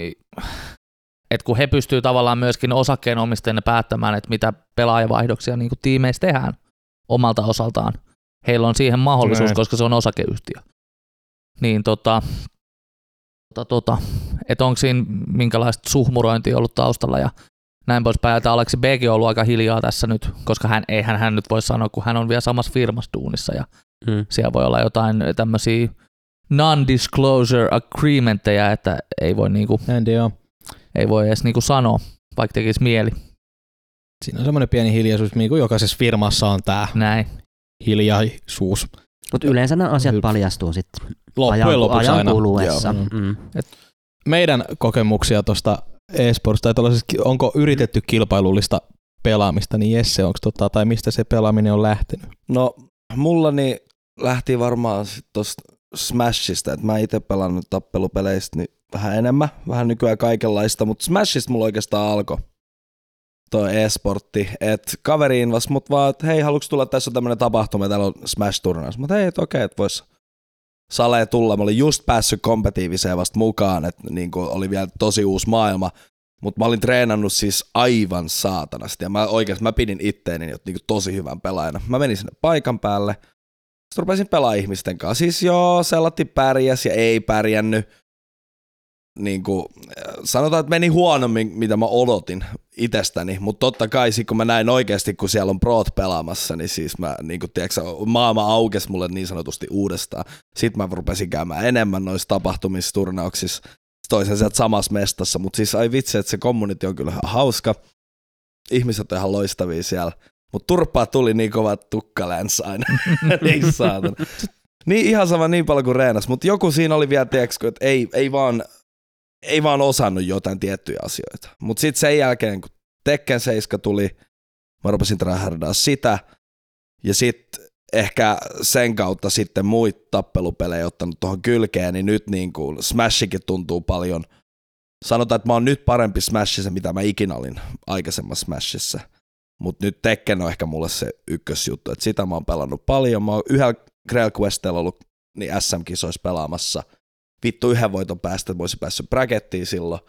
S2: että kun he pystyvät tavallaan myöskin osakkeenomistajana päättämään, että mitä pelaajavaihdoksia niin kuin tiimeissä tehdään omalta osaltaan. Heillä on siihen mahdollisuus,
S4: Näin.
S2: koska se on osakeyhtiö. Niin tota, tota, tota että onko siinä minkälaista suhmurointia ollut taustalla ja näin poispäin. Että Aleksi Bg on ollut aika hiljaa tässä nyt, koska hän, eihän hän nyt voi sanoa, kun hän on vielä samassa firmassa duunissa ja
S1: Mm.
S2: siellä voi olla jotain tämmöisiä non-disclosure agreementteja, että ei voi, niinku, ei voi edes niinku sanoa, vaikka tekisi mieli.
S4: Siinä on semmoinen pieni hiljaisuus, niin kuin jokaisessa firmassa on tämä
S2: Näin.
S4: hiljaisuus.
S1: Mutta yleensä nämä asiat paljastuu sitten
S4: Loppujen
S1: ajan,
S4: lopuksi
S1: ajan
S4: aina.
S1: kuluessa.
S4: Joo.
S1: Mm.
S4: meidän kokemuksia tuosta e-sports tai onko yritetty kilpailullista pelaamista, niin Jesse, onko tota, tai mistä se pelaaminen on lähtenyt?
S3: No, mulla niin lähti varmaan sit tosta Smashista, että mä itse pelannut tappelupeleistä niin vähän enemmän, vähän nykyään kaikenlaista, mutta Smashista mulla oikeastaan alkoi toi e-sportti, että kaveri invas mut vaan, että hei, haluatko tulla, tässä on tämmönen tapahtuma, täällä on Smash-turnaus. Mutta hei, että okei, että vois Sale tulla. Mä olin just päässyt kompetiiviseen vasta mukaan, että niin oli vielä tosi uusi maailma. Mutta mä olin treenannut siis aivan saatanasti ja mä oikeasti mä pidin itteeni niin tosi hyvän pelaajana. Mä menin sinne paikan päälle, sitten rupesin pelaa ihmisten kanssa. Siis joo, sellatti pärjäs ja ei pärjännyt. Niin kuin, sanotaan, että meni huonommin, mitä mä odotin itsestäni, mutta totta kai kun mä näin oikeasti, kun siellä on proot pelaamassa, niin siis mä, niin kuin, tiedätkö, maailma aukesi mulle niin sanotusti uudestaan. Sitten mä rupesin käymään enemmän noissa tapahtumissa, turnauksissa, toisen sieltä samassa mestassa, mutta siis ai vitsi, että se community on kyllä hauska. Ihmiset on ihan loistavia siellä. Mutta turppaa tuli niin kova tukkaläns aina. niin saatan. Niin ihan sama niin paljon kuin reenas, mutta joku siinä oli vielä, tiedätkö, että ei, ei, vaan, ei vaan osannut jotain tiettyjä asioita. Mutta sitten sen jälkeen, kun Tekken 7 tuli, mä rupesin tryhardaa sitä, ja sitten ehkä sen kautta sitten muita tappelupelejä ottanut tuohon kylkeen, niin nyt niin kuin Smashikin tuntuu paljon. Sanotaan, että mä oon nyt parempi Smashissa, mitä mä ikinä olin aikaisemmassa Smashissa. Mutta nyt Tekken on ehkä mulle se ykkösjuttu, että sitä mä oon pelannut paljon. Mä oon yhdellä Grail Questilla ollut niin SM-kisoissa pelaamassa. Vittu yhden voiton päästä, että voisi päässyt brackettiin silloin.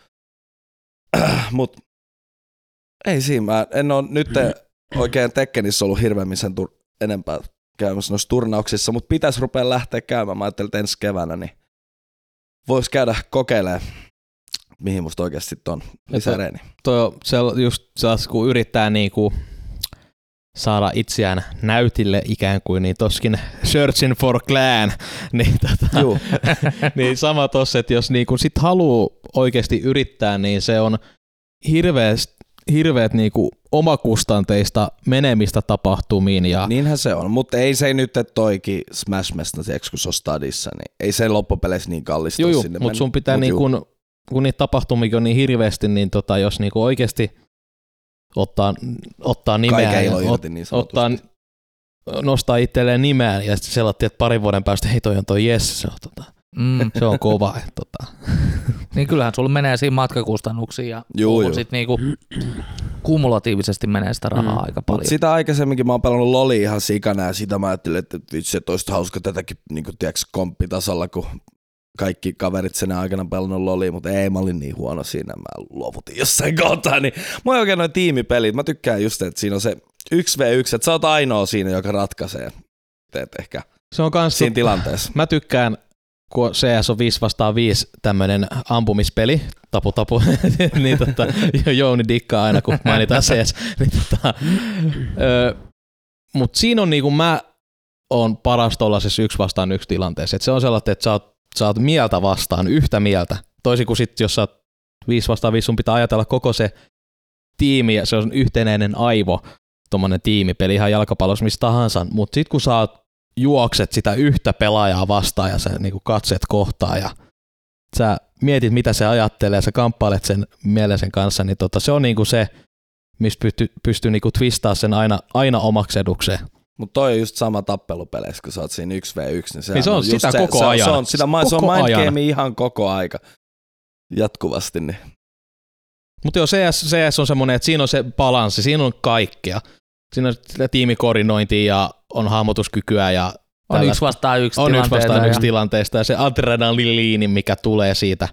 S3: Mut ei siinä, mä en ole nyt oikein Tekkenissä ollut hirveämmin sen tur- enempää käymässä noissa turnauksissa, mutta pitäisi rupea lähteä käymään. Mä ajattelin, että ensi keväänä, niin voisi käydä kokeilemaan, mihin musta oikeasti on lisäreeni.
S4: Toi on se just sellaista, kun yrittää niinku saada itseään näytille ikään kuin, niin toskin searching for clan, niin, tota, niin sama tossa, että jos niinku sit haluaa oikeasti yrittää, niin se on hirveästi hirveät niinku omakustanteista menemistä tapahtumiin. Ja...
S3: Niinhän se on, mutta ei se nyt, että toikin Smash Mesta, kun se on stadissa, niin ei se loppupeleissä niin kallista
S4: joo,
S3: sinne
S4: mutta sun pitää, Mut niin kun, kun niitä tapahtumia on niin hirveästi, niin tota, jos niinku oikeasti ottaa, ottaa nimeä, ja ot, niin ottaa, nostaa itselleen nimeä ja sitten selatti, että parin vuoden päästä, hei toi on toi Jesse, se on, tota, mm. se on kova. Että, tota.
S2: niin kyllähän sulla menee siinä matkakustannuksiin ja sitten niinku kumulatiivisesti menee sitä rahaa mm. aika paljon. Mut
S3: sitä aikaisemminkin mä oon pelannut Loli ihan sikana ja sitä mä ajattelin, että vitsi, että olisi hauska tätäkin niin kuin, tiedätkö, komppitasolla, kun kaikki kaverit sen aikana pelannut Loli, mutta ei, mä olin niin huono siinä, mä luovutin jossain kohtaa, niin mä oon oikein noin tiimipelit, mä tykkään just, että siinä on se 1v1, että sä oot ainoa siinä, joka ratkaisee, teet ehkä
S4: se on kans
S3: siinä tilanteessa.
S4: Mä tykkään kun CS on 5 vastaan 5 tämmöinen ampumispeli, tapu tapu, niin tota, Jouni dikkaa aina kun mainitaan CS. niin tota, Mutta siinä on niinku mä on paras tuollaisessa yksi vastaan yksi tilanteessa. Et se on sellainen, että sä oot, sä oot mieltä vastaan, yhtä mieltä. Toisin kuin sitten, jos sä oot 5 vastaan 5, sun pitää ajatella koko se tiimi ja se on yhtenäinen aivo, tuommoinen tiimipeli ihan jalkapallossa missä tahansa. Mutta sitten kun sä oot juokset sitä yhtä pelaajaa vastaan ja sä niin katset kohtaa ja sä mietit, mitä se ajattelee ja sä kamppailet sen mielen sen kanssa, niin tota, se on niin kuin se, mistä pystyy, pystyy niin twistaa sen aina, aina omaksi edukseen.
S3: Mutta toi on just sama tappelupeleissä, kun sä oot siinä 1v1, niin,
S4: niin se on, on sitä se, koko se, ajan.
S3: Se on, sitä, koko se on mind game ihan koko aika jatkuvasti. Niin.
S4: Mutta joo, CS, CS on semmoinen, että siinä on se balanssi, siinä on kaikkea. Siinä on sitä tiimikoordinointia ja on hahmotuskykyä ja
S2: on yksi vastaan yksi
S4: on yksi vastaan yksi tilanteesta ja se adrenaliini, mikä tulee siitä,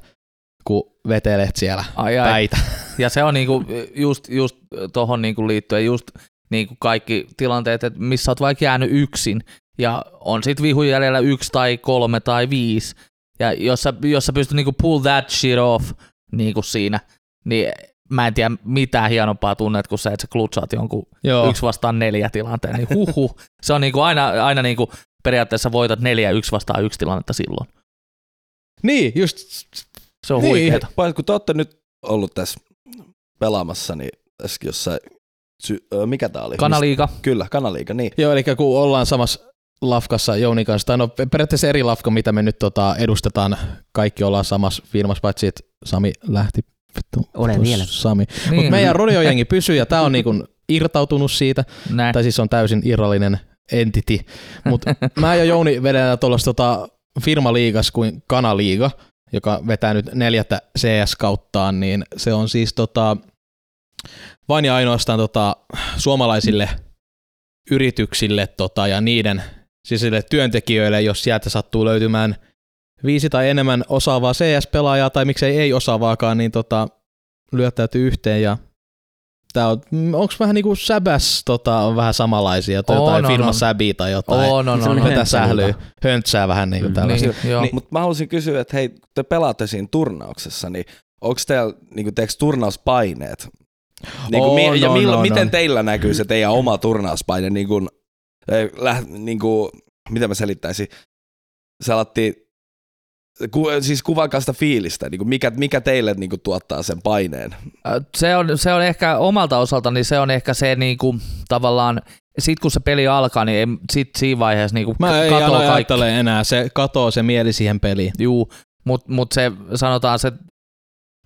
S4: kun vetelet siellä ai, ai. päitä.
S2: Ja se on niinku just, just tuohon niinku liittyen just niinku kaikki tilanteet, että missä olet vaikka jäänyt yksin ja on sitten vihun jäljellä yksi tai kolme tai viisi. Ja jos sä, jos sä pystyt niinku pull that shit off niinku siinä, niin mä en tiedä mitään hienompaa tunnet kuin se, että sä klutsaat jonkun Joo. yksi vastaan neljä tilanteen, niin huhu. se on niinku aina, aina niinku periaatteessa voitat neljä yksi vastaan yksi tilannetta silloin.
S4: Niin, just.
S2: Se on niin. huikeeta.
S3: Kun te olette nyt ollut tässä pelaamassa, niin tässä jossain, sy- mikä tää oli?
S2: Kanaliika.
S3: Mistä? Kyllä, kanaliika, niin.
S4: Joo, eli kun ollaan samassa lafkassa Jouni kanssa, tai no periaatteessa eri lafka, mitä me nyt tota, edustetaan, kaikki ollaan samassa firmassa, paitsi että Sami lähti Vittu,
S1: Olen vielä.
S4: Sami.
S2: Niin.
S4: Mutta meidän rodiojengi pysyy ja tää on niinku irtautunut siitä,
S2: Näin.
S4: tai siis on täysin irrallinen entity. Mutta mä ja Jouni vedetään tuollaista tota firmaliigas kuin Kanaliiga, joka vetää nyt neljättä CS-kauttaan, niin se on siis tota, vain ja ainoastaan tota, suomalaisille yrityksille tota, ja niiden siis sille työntekijöille, jos sieltä sattuu löytymään viisi tai enemmän osaavaa CS-pelaajaa tai miksei ei osaavaakaan, niin tota, lyöttäytyy yhteen ja Tää on, onko vähän niinku säbäs tota, on vähän samanlaisia, tai
S2: On,
S4: jotain
S2: on,
S4: firma
S2: on.
S4: säbi tai jotain.
S2: On, on, on.
S1: Semmoinen
S2: on.
S4: Sählyy, höntsää vähän niinku
S2: Niin,
S4: tällaista.
S2: joo.
S3: Niin, mutta mä haluaisin kysyä, että hei, kun te pelaatte siinä turnauksessa, niin onko teillä niinku, teekö turnauspaineet? Niinku,
S4: On,
S3: mi- ja
S4: on,
S3: milloin,
S4: on,
S3: miten
S4: on.
S3: teillä näkyy se teidän oma turnauspaine? Niin kuin, eh, läht, niin kuin, miten mä selittäisin? Se alettiin, ku, siis kuvaakaa sitä fiilistä, niin kuin mikä, mikä teille niin kuin, tuottaa sen paineen?
S2: Äh, Se on, se on ehkä omalta osalta, niin se on ehkä se niinku, tavallaan, sit kun se peli alkaa, niin ei, sit siinä vaiheessa niinku
S4: Mä en
S2: katoo
S4: ajattele enää, se katoo se mieli siihen peliin.
S2: Juu, mutta mut se sanotaan se,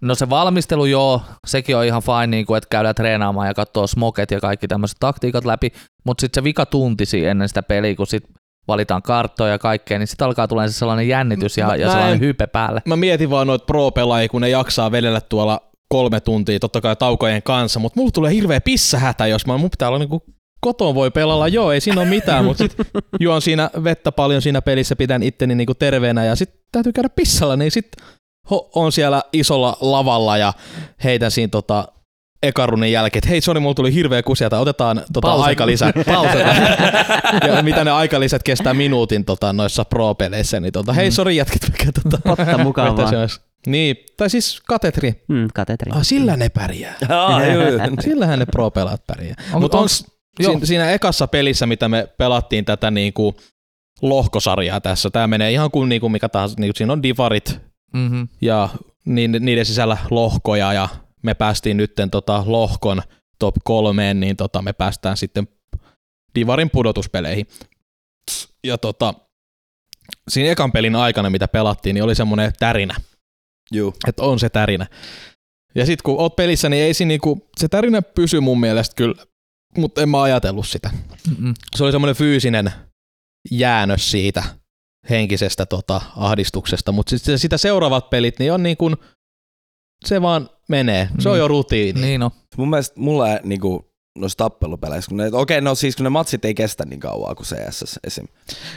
S2: no se valmistelu joo, sekin on ihan fine, niin kuin, että käydään treenaamaan ja katsoo smoket ja kaikki tämmöiset taktiikat läpi, mutta sitten se vika tuntisi ennen sitä peliä, kun sit valitaan karttoja ja kaikkea, niin sitten alkaa tulee se sellainen jännitys ja,
S4: Mä-
S2: ja sellainen
S4: en-
S2: hype päälle.
S4: Mä mietin vaan noita pro-pelaajia, kun ne jaksaa vedellä tuolla kolme tuntia, totta kai taukojen kanssa, mutta mulla tulee hirveä pissähätä, jos mä, mun pitää olla niinku koton voi pelalla, joo, ei siinä ole mitään, mutta sit juon siinä vettä paljon siinä pelissä, pidän itteni niinku terveenä ja sit täytyy käydä pissalla, niin sit ho, on siellä isolla lavalla ja heitän siinä tota ekarunin jälkeen, että hei, sori, mulla tuli hirveä kusiata, otetaan tota aikalisä, pauseta. ja mitä ne aikalisät kestää minuutin tota, noissa pro-peleissä, niin tota, hei,
S2: Mm.
S4: sori jätkät, mikä tota,
S1: Otta mukaan vaan.
S4: Niin, tai siis katetri.
S1: Mm, katetri.
S4: Ah, sillä ne pärjää.
S3: Ah.
S4: Sillähän ne pro-pelaat pärjää.
S2: On,
S4: Mutta
S2: onks-
S4: onks,
S2: joo.
S4: siinä, siinä ekassa pelissä, mitä me pelattiin tätä niinku lohkosarjaa tässä, tämä menee ihan kuin niinku mikä tahansa, niinku siinä on divarit
S2: Mm-hmm.
S4: ja niiden, niiden sisällä lohkoja ja me päästiin nytten tota lohkon top kolmeen, niin tota me päästään sitten divarin pudotuspeleihin. Ja tota, siinä ekan pelin aikana, mitä pelattiin, niin oli semmoinen tärinä.
S3: Juu.
S4: että on se tärinä. Ja sitten kun oot pelissä, niin ei siinä niinku, se tärinä pysy mun mielestä kyllä, mutta en mä ajatellut sitä.
S2: Mm-mm.
S4: Se oli semmoinen fyysinen jäännös siitä henkisestä tota, ahdistuksesta, mutta sitten sitä seuraavat pelit, niin on niin kuin, se vaan menee. Se on
S2: Niin.
S4: jo rutiini.
S2: Niin no.
S3: Mun mielestä mulla ei, niinku, noissa tappelupeleissä, kun ne, okei, no siis kun ne matsit ei kestä niin kauan kuin CS esim.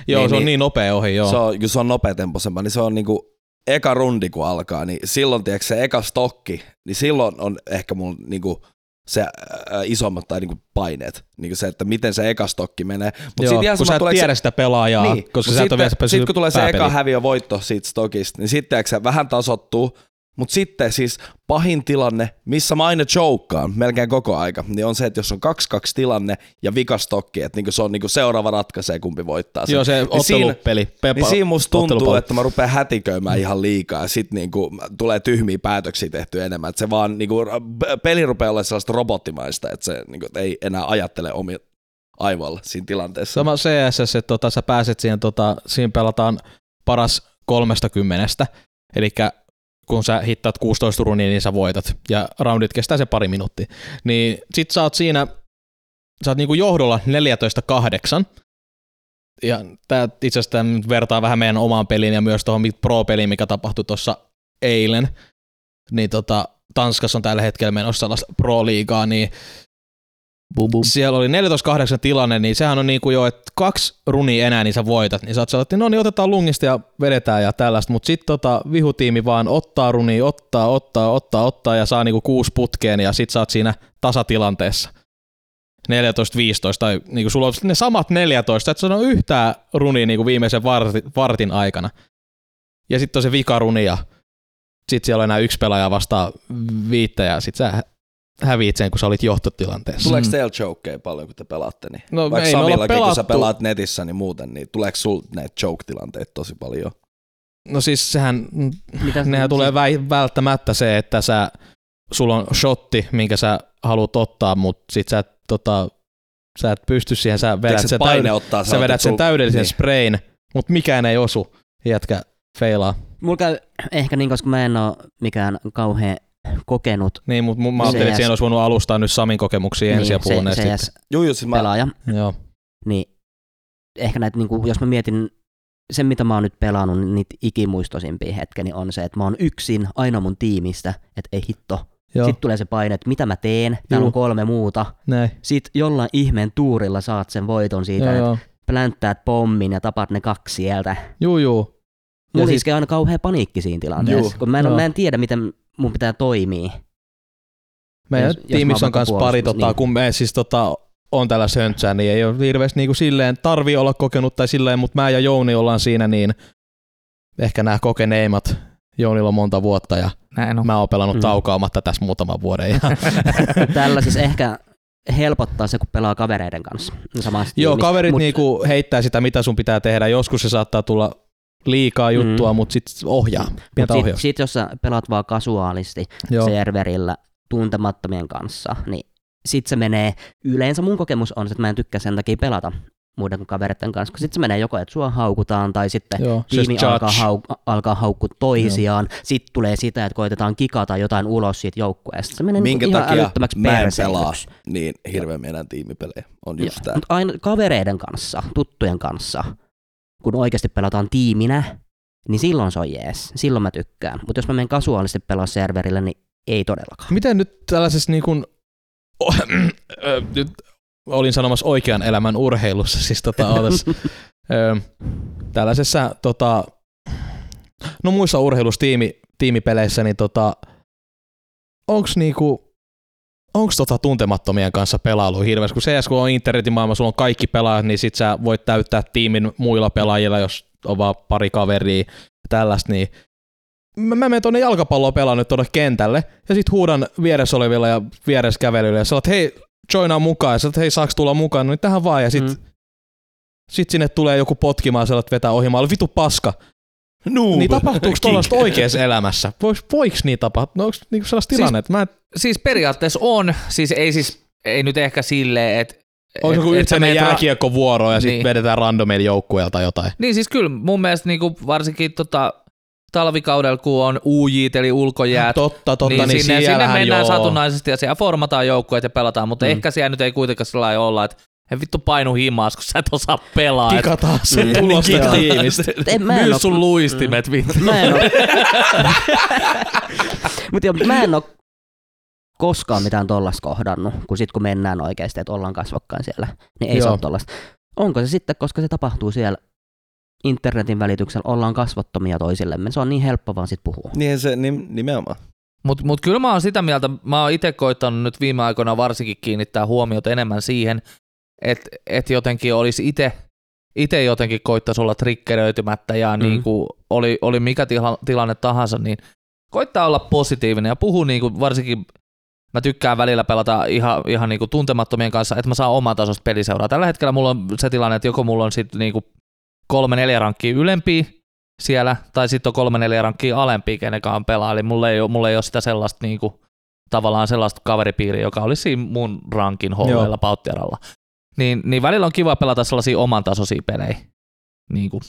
S4: Joo,
S3: Niin,
S4: se on
S3: niin.
S4: niin nopea ohi, joo.
S3: Se on, kun se on nopeatempoisempaa, niin se on niinku eka rundi kun alkaa, niin silloin tiedätkö, se eka stokki, niin silloin on ehkä mun niinku se ää, isommat tai niinku paineet. Niinku se, että miten se eka stokki menee. Mut
S4: joo, kun sä et tiedä
S3: se,
S4: sitä pelaajaa,
S3: niin,
S4: koska sä et ole vielä
S3: sitten, kun tulee se eka häviö voitto siitä stokista, niin sitten se vähän tasottuu, mutta sitten siis pahin tilanne, missä mä aina joukkaan melkein koko aika, niin on se, että jos on 2-2 tilanne ja vikastokki, että niinku se on niinku seuraava ratkaisee, kumpi voittaa sen.
S4: Joo, se
S3: Niin siinä-
S4: ottelupeli. Pepa,
S3: Niin siinä musta tuntuu, että mä rupean hätiköimään ihan liikaa ja sit niinku tulee tyhmiä päätöksiä tehty enemmän. Että se vaan niinku, peli rupeaa olemaan sellaista robottimaista, että se niinku, ei enää ajattele omia aivoilla siinä tilanteessa.
S4: Sama CSS, että tota, sä pääset siihen, tota, siinä pelataan paras 30, eli kun sä hittaat 16 runia, niin sä voitat, ja roundit kestää se pari minuuttia. Niin sit sä oot siinä, sä oot niinku johdolla 14-8, ja tää itse asiassa vertaa vähän meidän omaan peliin ja myös tuohon pro-peliin, mikä tapahtui tuossa eilen, niin tota, Tanskassa on tällä hetkellä menossa sellaista pro-liigaa, niin
S1: Bum, bum.
S4: siellä oli 14-8 tilanne, niin sehän on niinku jo, että kaksi runia enää, niin sä voitat. Niin sä oot sellainen, no niin otetaan lungista ja vedetään ja tällaista, mutta sitten tota, vihutiimi vaan ottaa runia, ottaa, ottaa, ottaa, ottaa ja saa niinku kuusi putkeen ja sit sä oot siinä tasatilanteessa. 14-15 tai niinku sulla on ne samat 14, et sano yhtään runia niinku viimeisen vartin, aikana. Ja sitten on se vika runi ja sit siellä on enää yksi pelaaja vastaan viittä ja sit sä häviit sen, kun sä olit johtotilanteessa.
S3: Tuleeko
S2: Mm.
S3: teillä chokeja paljon, kun te pelaatte? Niin?
S4: No,
S3: Vaikka
S4: ei
S3: Samillakin, kun sä pelaat netissä, niin muuten, niin tuleeko sul näitä choke-tilanteita tosi paljon?
S4: No siis sehän,
S1: Mitä
S4: nehän tulee väi- välttämättä se, että sä, sulla on shotti, minkä sä haluat ottaa, mutta sit sä et, tota, sä et pysty siihen, sä vedät, sen,
S3: paine
S4: täyd-
S3: ottaa,
S4: sä vedät sen täydellisen
S3: niin.
S4: sprayn, mutta mikään ei osu, jätkä feilaa.
S1: Mulla käy ehkä niin, koska mä en oo mikään kauhean kokenut
S4: Niin, mutta mä ajattelin, että siihen olisi voinut alustaa nyt Samin kokemuksia ensin ja
S1: niin,
S4: puhua
S1: se,
S4: sitten.
S3: Juu, juu, siis mä,
S1: CS-pelaaja,
S4: Joo.
S1: niin ehkä näitä, niin kuin, jos mä mietin sen, mitä mä oon nyt pelannut, niin niitä ikimuistoisimpia hetkeni on se, että mä oon yksin aina mun tiimistä, että ei hitto.
S4: Joo,
S1: Sitten tulee se paine, että mitä mä teen, täällä
S4: Juu.
S1: on kolme muuta.
S4: näin.
S1: Sitten jollain ihmeen tuurilla saat sen voiton siitä,
S4: Joo,
S1: että
S4: joo.
S1: plänttäät pommin ja tapat ne kaksi sieltä.
S4: Juu, juu. Ja
S1: Mulla iskee aina kauhea paniikki siinä tilanteessa,
S3: Juu.
S1: kun mä en,
S4: Joo.
S1: mä en tiedä, miten mun pitää toimia.
S4: Meidän
S1: Jos- jos
S4: tiimissä
S1: mä
S4: on myös pari, tota,
S1: niin.
S4: kun me siis tota, on tällä söntsää, niin ei ole hirveästi niinku silleen tarvii olla kokenut tai silleen, mutta mä ja Jouni ollaan siinä niin ehkä nämä kokeneimmat. Jounilla on monta vuotta ja
S2: Näin on.
S4: mä oon pelannut
S1: Mm.
S4: taukaamatta tässä muutaman vuoden. Ja
S1: Tällä siis ehkä helpottaa se, kun pelaa kavereiden kanssa. Samassa
S4: Joo,
S1: tiimissä.
S4: kaverit
S1: Mut-
S4: niinku heittää sitä, mitä sun pitää tehdä. Joskus se saattaa tulla liikaa juttua,
S1: Mm.
S4: mutta sitten ohjaa.
S1: Mut sit, sit, jos sä pelaat vaan kasuaalisti
S4: Joo.
S1: serverillä tuntemattomien kanssa, niin sit se menee, yleensä mun kokemus on että mä en tykkää sen takia pelata muiden kuin kavereiden kanssa, kun sit se menee joko, että sua haukutaan tai sitten
S4: Joo,
S1: tiimi alkaa, hau- alkaa haukkua toisiaan, sitten tulee sitä, että koitetaan kikata jotain ulos siitä joukkueesta. Se menee
S3: minkä
S1: ihan
S3: takia
S1: älyttömäksi
S3: mä en pelaa niin hirveän meidän tiimipelejä. On just tää.
S1: Mutta aina kavereiden kanssa, tuttujen kanssa, kun oikeasti pelataan tiiminä, niin silloin se on jees. Silloin mä tykkään. Mutta jos mä menen kasuaalisesti pelaa serverille, niin ei todellakaan.
S4: Miten nyt tällaisessa niin kuin, nyt olin sanomassa oikean elämän urheilussa, siis tota, ootas, ö, tällaisessa tota, no muissa urheilussa tiimi, tiimipeleissä, niin tota, onks niinku, onks tota tuntemattomien kanssa pelailu hirveästi, kun CS kun on internetin maailma, sulla on kaikki pelaajat, niin sit sä voit täyttää tiimin muilla pelaajilla, jos on vaan pari kaveria ja tällaista, niin mä, mä menen tuonne jalkapalloa pelaan nyt tuonne kentälle, ja sit huudan vieressä olevilla ja vieressä kävelyillä, ja sä oot, hei, joinaa mukaan, ja sä oot, hei, saaks tulla mukaan, no niin tähän vaan, ja sit, mm. Sit sinne tulee joku potkimaan, sä vetää ohi, mä vitu paska.
S3: Noob.
S4: Niin tapahtuuko tuollaista oikeassa elämässä? Voiks niin tapahtua? No onko niinku sellaista
S2: Siis-
S4: tilanne, että mä
S2: Siis periaatteessa on, siis ei siis, ei nyt ehkä silleen, että
S4: onko
S2: et sä
S4: yhteinen
S2: ra-
S4: jääkiekkovuoro ja sitten
S2: Niin.
S4: vedetään randomeilla joukkueelta tai jotain?
S2: Niin siis kyllä mun mielestä niinku varsinkin tota, talvikaudella, kun on UJ eli ulkojäät,
S4: Totta, totta, niin,
S2: niin, sinne, sinne mennään
S4: joo.
S2: satunnaisesti ja siellä formataan joukkueet ja pelataan, mutta
S1: Mm.
S2: ehkä siellä nyt ei kuitenkaan sillä lailla olla, että he vittu painu himaas, kun sä et osaa pelaa.
S4: Kikataan se
S1: Mm.
S4: tulosta tiimistä.
S1: En, mä en
S2: Myy sun luistimet, vittu.
S1: Mä en oo... Mutta joo, mä en oo koskaan mitään tollasta kohdannut, kun sit kun mennään oikeasti, että ollaan kasvokkain siellä, niin ei
S4: Joo.
S1: se ole tollasta. Onko se sitten, koska se tapahtuu siellä internetin välityksellä, ollaan kasvottomia toisillemme, se on niin helppo vaan sit puhua.
S3: Niin se nim, nimenomaan.
S2: Mutta mut kyllä mä oon sitä mieltä, mä oon itse koittanut nyt viime aikoina varsinkin kiinnittää huomiota enemmän siihen, että et jotenkin olisi itse itse jotenkin koittaisi olla triggeröitymättä ja
S1: Mm.
S2: mm. niin kuin oli, oli mikä tila, tilanne tahansa, niin koittaa olla positiivinen ja puhu niin kuin varsinkin mä tykkään välillä pelata ihan, ihan niin kuin tuntemattomien kanssa, että mä saan oman tasosta peliseuraa. Tällä hetkellä mulla on se tilanne, että joko mulla on sitten niin kuin kolme neljä rankkia ylempiä siellä, tai sitten on kolme neljä rankkia alempia, kenekaan pelaa. Eli mulla ei ole, mulla ei ole sitä sellaista niin kuin, tavallaan sellaista kaveripiiriä, joka olisi siinä mun rankin holleilla pauttiaralla. Niin, niin välillä on kiva pelata sellaisia oman tasoisia pelejä. Niin, kuin.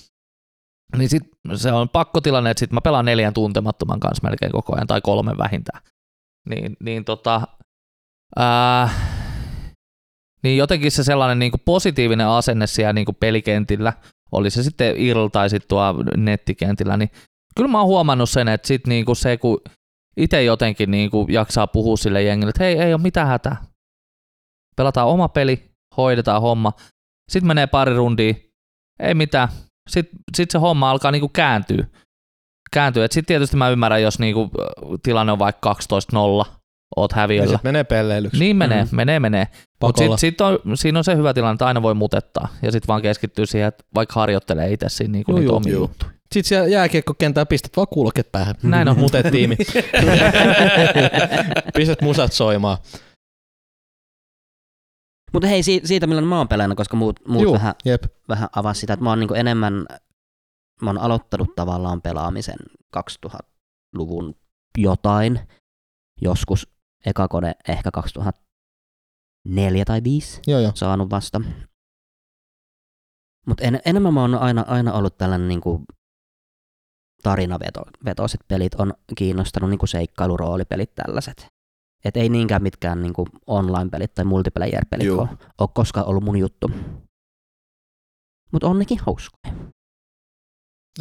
S2: niin sit se on pakkotilanne, että sit mä pelaan neljän tuntemattoman kanssa melkein koko ajan, tai kolmen vähintään. Niin, niin tota, ää, niin jotenkin se sellainen niin kuin positiivinen asenne siellä niin kuin pelikentillä, oli se sitten IRL tai sitten tuo nettikentillä, niin kyllä mä oon huomannut sen, että sit niinku se, kun itse jotenkin niinku jaksaa puhua sille jengille, että hei, ei ole mitään hätää. Pelataan oma peli, hoidetaan homma. Sitten menee pari rundia, ei mitään. Sitten sit se homma alkaa niinku kääntyä. kääntyä. Sitten tietysti mä ymmärrän, jos niinku tilanne on vaikka 12-0, oot
S4: Ja
S2: häviöllä.
S4: sit menee pelleilyksi.
S2: Niin menee,
S1: Mm.
S2: menee, menee. Mutta sit, sit on, siinä on se hyvä tilanne, että aina voi mutettaa. Ja sitten vaan keskittyy siihen, että vaikka harjoittelee itse siinä niinku
S4: Joo,
S2: niitä
S4: joo,
S2: omia juttuja.
S4: Sitten siellä jääkiekkokentällä pistät vaan kulket päähän.
S2: Näin on.
S4: Mutet tiimi. Pistät musat soimaan.
S1: Mutta hei, si- siitä millainen mä oon pelannut, koska muut, muut
S4: Juu,
S1: vähän,
S4: jep.
S1: vähän avasi sitä, että mä oon niinku enemmän, mä oon aloittanut tavallaan pelaamisen 2000-luvun jotain, joskus eka kone ehkä 2004 tai 5
S4: Joo, joo.
S1: saanut vasta. Mutta en, enemmän mä oon aina, aina ollut tällainen niinku tarinavetoiset pelit on kiinnostanut, niin kuin seikkailuroolipelit tällaiset. Et ei niinkään mitkään niin kuin online-pelit tai multiplayer-pelit ole, ole koskaan ollut mun juttu. Mutta on nekin hauskoja.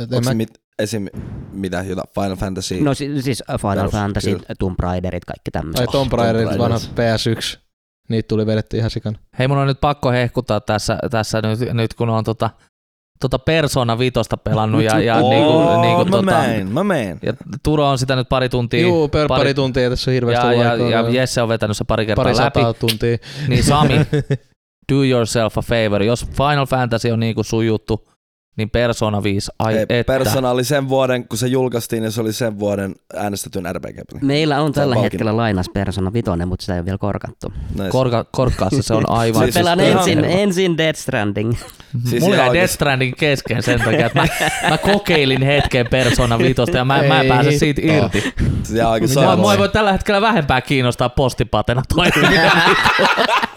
S3: Onko
S4: mä,
S3: mit, esim. mitä, jota Final Fantasy?
S1: No si- siis äh, Final
S3: Perus,
S1: Fantasy,
S3: kyllä.
S1: Tomb Raiderit, kaikki
S4: tai
S1: tämmöiset.
S4: Tomb Raiderit,
S3: Tomb
S4: vanha
S3: Raiders.
S4: PS1, niitä tuli vedetty ihan sikan.
S2: Hei, mun on nyt pakko hehkuttaa tässä, tässä nyt, nyt kun on tota, tota Persona vitosta pelannut ja, ja
S3: Oo,
S2: niinku, niinku,
S3: mä
S2: tota,
S3: meen, mä meen.
S2: ja Turo on sitä nyt pari tuntia.
S4: Juu, per
S2: pari-
S4: pari, tuntia tässä on hirveästi
S2: ja, ja, ja Jesse on vetänyt se pari kertaa
S4: pari
S2: läpi.
S4: tuntia.
S2: Niin Sami, do yourself a favor. Jos Final Fantasy on niinku sun juttu, niin Persona 5, ai
S3: Ei,
S2: että.
S3: Persona oli sen vuoden, kun se julkaistiin, niin se oli sen vuoden äänestetyn RPG-peli.
S1: Meillä on
S3: Se on
S1: tällä
S3: palkinto.
S1: hetkellä lainas Persona 5, mutta sitä ei ole vielä korkattu.
S2: Korka, korkkaassa se on aivan.
S3: Siis-
S1: Pelaan
S3: ihan-
S1: ensin, ensin Death Stranding.
S3: Siis
S2: Mulla jäi
S3: oikeesti.
S2: Death Stranding kesken sen takia, että mä, mä kokeilin hetken Persona 5 ja mä, mä en
S4: Ei
S2: pääse siitä irti.
S3: Oikein
S2: Mua, mua ei voi tällä hetkellä vähempää kiinnostaa postipatena toimiminen.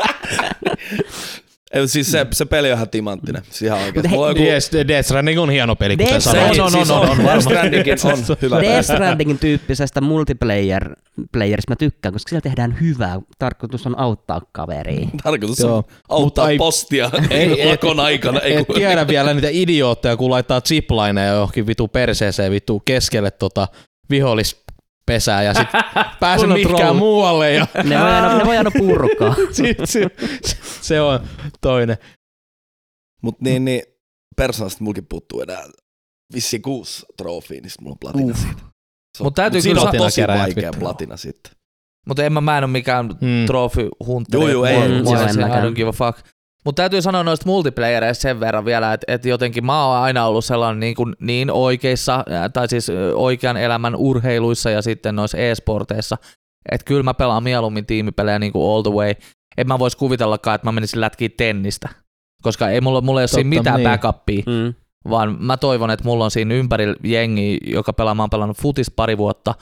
S3: Ei, siis se, se peli on ihan timanttinen. Siis ihan oikeesti. Mulla on joku...
S4: Yes, Death Stranding on hieno peli, kuten
S1: Death
S4: sanoit.
S2: on, on,
S3: siis
S2: on, on, on,
S3: Death
S2: varmasti.
S3: Strandingin on hyvä.
S1: Death Strandingin tyyppisestä multiplayer playerista mä tykkään, koska siellä tehdään hyvää. Tarkoitus on auttaa kaveria.
S3: Tarkoitus
S4: Joo.
S3: on auttaa
S4: ei-
S3: postia
S4: ei-
S3: lakon aikana. Ei,
S4: Et tiedä vielä niitä idiootteja, kun laittaa ziplineja johonkin vitu perseeseen vittu keskelle tota vihollispesää ja sit pääse mihinkään
S2: trolli.
S4: muualle ja
S1: Ne voi aina, ne voi aina purkaa.
S4: sit, se, se on toinen.
S3: Mut niin, niin Personasta mulkin puuttuu enää vissiin kuusi trofia, niin sit mulla on platina
S1: Uff.
S3: siitä. Se on-
S2: Mut täytyy
S3: mut siinä
S2: kyllä
S3: on
S4: platina
S3: tosi vaikea
S4: vittu.
S3: platina sitten.
S2: Mutta en mä, mä en ole mikään
S4: Mm.
S2: trophy hunter.
S3: Juu, juu, ei,
S2: Mua-
S1: ei,
S2: mua
S1: joo, en
S2: se, I Mutta täytyy sanoa noista multiplayereista sen verran vielä, että et jotenkin mä oon aina ollut sellainen niin, kuin niin oikeissa, tai siis oikean elämän urheiluissa ja sitten noissa e-sporteissa, että kyllä mä pelaan mieluummin tiimipelejä niin kuin all the way. En mä vois kuvitellakaan, että mä menisin lätkiin tennistä, koska ei mulla, mulla ei ole siinä mitään
S4: niin.
S2: backupia,
S1: Mm.
S2: vaan mä toivon, että mulla on siinä ympärillä jengi, joka pelaa, mä oon pelannut futis pari vuotta,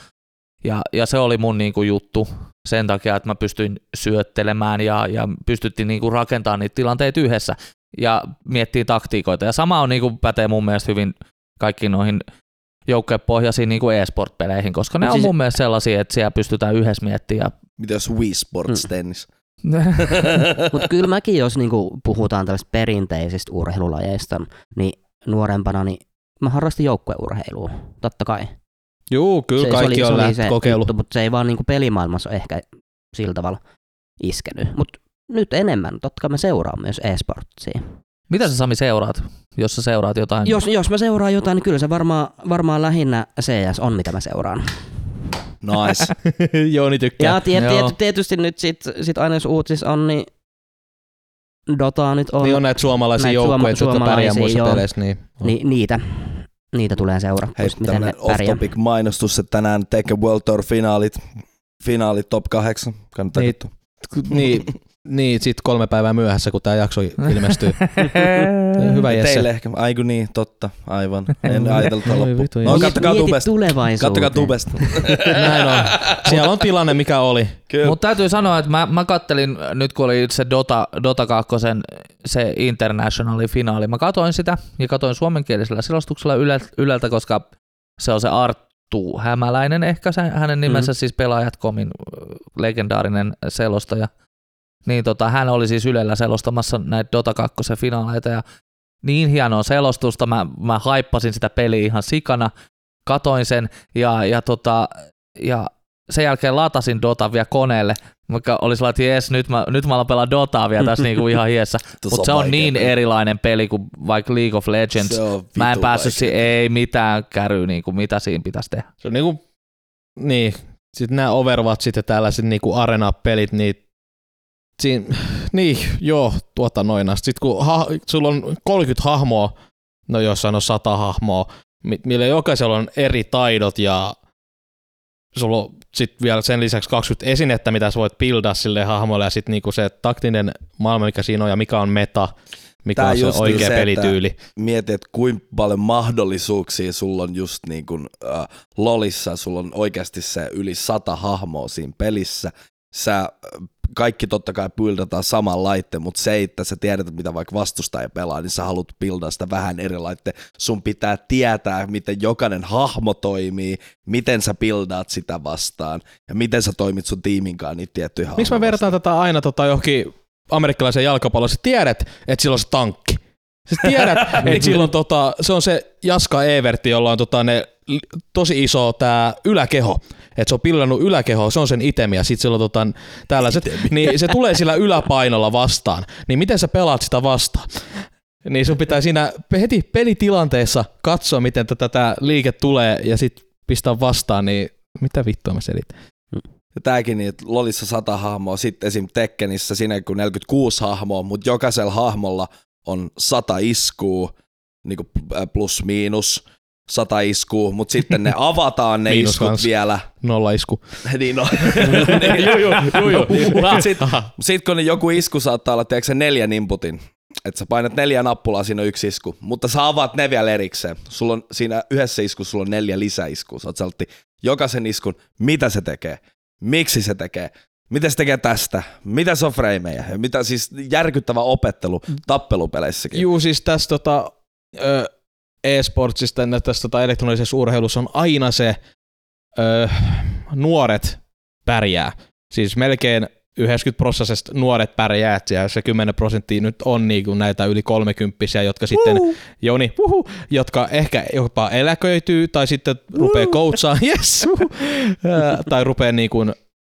S2: ja, ja se oli mun niinku juttu sen takia, että mä pystyin syöttelemään ja, ja pystyttiin niinku rakentamaan niitä tilanteita yhdessä ja miettii taktiikoita. Ja sama on niinku pätee mun mielestä hyvin kaikkiin noihin joukkuepohjaisiin niinku e-sport-peleihin, koska ne on
S1: siis-
S2: mun mielestä sellaisia, että siellä pystytään yhdessä miettimään.
S3: Mitä jos Wii Sports
S1: Mm.
S3: tennis?
S1: Mutta kyllä mäkin, jos niinku puhutaan tällaisista perinteisistä urheilulajeista, niin nuorempana niin mä harrastin joukkueurheilua, totta kai.
S4: Juu, kyllä
S1: se,
S4: kaikki
S1: se
S4: on
S1: oli, se oli
S4: läht-
S1: se
S4: kokeillut.
S1: juttu, mutta se ei vaan niinku pelimaailmassa ole ehkä sillä tavalla iskenyt. Mutta nyt enemmän, totta kai mä seuraan myös e-sportsia.
S2: Mitä sä Sami seuraat, jos sä seuraat jotain?
S1: Jos, jos mä seuraan jotain, niin kyllä se varmaan, varmaan lähinnä CS on, mitä mä seuraan.
S3: Nice.
S4: Jooni tykkää.
S1: Ja tiet,
S2: Joo.
S1: tiet, tietysti nyt sit, sit aina jos uutis on, niin Dota nyt on,
S4: Niin on näitä suomalaisia
S1: Näitä
S4: joukkueita,
S1: suoma-
S4: jotka pärjää muissa
S1: joo.
S4: peleissä. Niin.
S1: ni, niitä, niitä tulee seurattua,
S3: Hei,
S1: pärjää.
S3: off-topic mainostus, että tänään Tekken World Tour finaalit, finaalit top 8. Kannattaa
S4: Niin. niin, niin sit kolme päivää myöhässä, kun tämä jakso ilmestyy. Hyvä Jesse.
S3: Teille ehkä, aiku niin, totta, aivan. En ajatellut
S4: Oi
S3: loppu. No kattokaa tubesta.
S1: tulevaisuuteen.
S3: Kattokaa tubesta.
S4: Näin on. Siellä on tilanne, mikä oli.
S2: Mutta täytyy sanoa, että mä, mä kattelin nyt kun oli se Dota, Dota 2, se internationali finaali, mä katoin sitä ja katoin suomenkielisellä selostuksella yle, Yleltä, koska se on se Arttu Hämäläinen ehkä se, hänen nimensä mm. siis Pelaajat.comin ö, legendaarinen selostaja. Niin tota, hän oli siis Ylellä selostamassa näitä Dota 2 finaaleita ja niin hienoa selostusta, mä, mä haippasin sitä peliä ihan sikana, katoin sen ja, ja, tota, ja sen jälkeen latasin Dota vielä koneelle, vaikka oli sellainen, että jes, nyt mä, nyt mä alan pelaa Dotaa vielä tässä niinku ihan hiessä. Mutta se on
S3: vaikea
S2: niin erilainen peli kuin vaikka League of Legends. Mä en päässyt
S3: vaikea.
S2: siihen, ei mitään käryä, niinku, mitä siinä pitäisi tehdä.
S4: Se on niinku, niin, sitten nämä Overwatchit ja tällaiset niinku arena-pelit, niin siinä, niin, joo, tuota noin. Sitten kun ha, sulla on 30 hahmoa, no jossain on 100 hahmoa, mi- millä jokaisella on eri taidot ja sulla on sitten vielä sen lisäksi 20 esinettä, mitä sä voit buildaa sille hahmolle ja sitten niinku se taktinen maailma, mikä siinä on ja mikä on meta, mikä
S3: Tää
S4: on se
S3: justiin
S4: oikea
S3: se, että-
S4: pelityyli.
S3: mieti, että kuinka paljon mahdollisuuksia sulla on just niin kuin äh, LOLissa, sulla on oikeasti se yli sata hahmoa siinä pelissä. Sä äh, kaikki totta kai buildataan saman laitteen, mutta se, että sä tiedät, mitä vaikka vastustaja pelaa, niin sä haluat buildaa sitä vähän eri laitteen. Sun pitää tietää, miten jokainen hahmo toimii, miten sä buildaat sitä vastaan ja miten sä toimit sun tiimin kanssa niitä tiettyjä
S4: Miksi mä vertaan tätä aina tota johonkin amerikkalaisen jalkapallon? Sä tiedät, että sillä on se tankki. Sä tiedät, että silloin tota, se on se Jaska Evertti, jolla on tota ne tosi iso tää yläkeho. Että se on pillannut yläkeho, se on sen itemi ja sit sillä on tota, tällaiset, niin se tulee sillä yläpainolla vastaan. Niin miten sä pelaat sitä vastaan? Niin sun pitää siinä heti pelitilanteessa katsoa, miten tätä tää liike tulee ja sit pistää vastaan, niin mitä vittua mä selitän?
S3: Ja tääkin niin, että Lolissa 100 hahmoa, sitten esim. Tekkenissä siinä kun 46 hahmoa, mutta jokaisella hahmolla on 100 iskua, niin kuin plus miinus 100 iskua, mutta sitten ne avataan ne
S4: Miinus
S3: iskut
S4: kans.
S3: vielä.
S4: Nolla isku.
S3: niin no.
S4: Juu, juu, juu, juu.
S3: Sitten sit kun joku isku saattaa olla, tiedätkö, neljän inputin, että sä painat neljä nappulaa, siinä on yksi isku, mutta sä avaat ne vielä erikseen. Sulla on siinä yhdessä iskussa sulla on neljä lisäiskua. Sä oot jokaisen iskun, mitä se tekee, miksi se tekee, mitä se tekee tästä, mitä se on ja mitä siis järkyttävä opettelu tappelupeleissäkin.
S4: Juu, siis tässä tota, ö, e-sportsista ja tässä tota elektronisessa urheilussa on aina se ö, nuoret pärjää. Siis melkein 90 prosentista nuoret pärjää, ja se 10 prosenttia nyt on niinku näitä yli kolmekymppisiä, jotka sitten, Joni, uhu, jotka ehkä jopa eläköityy tai sitten rupeaa coachaa, yes, uhu, Ää, tai rupeaa niinku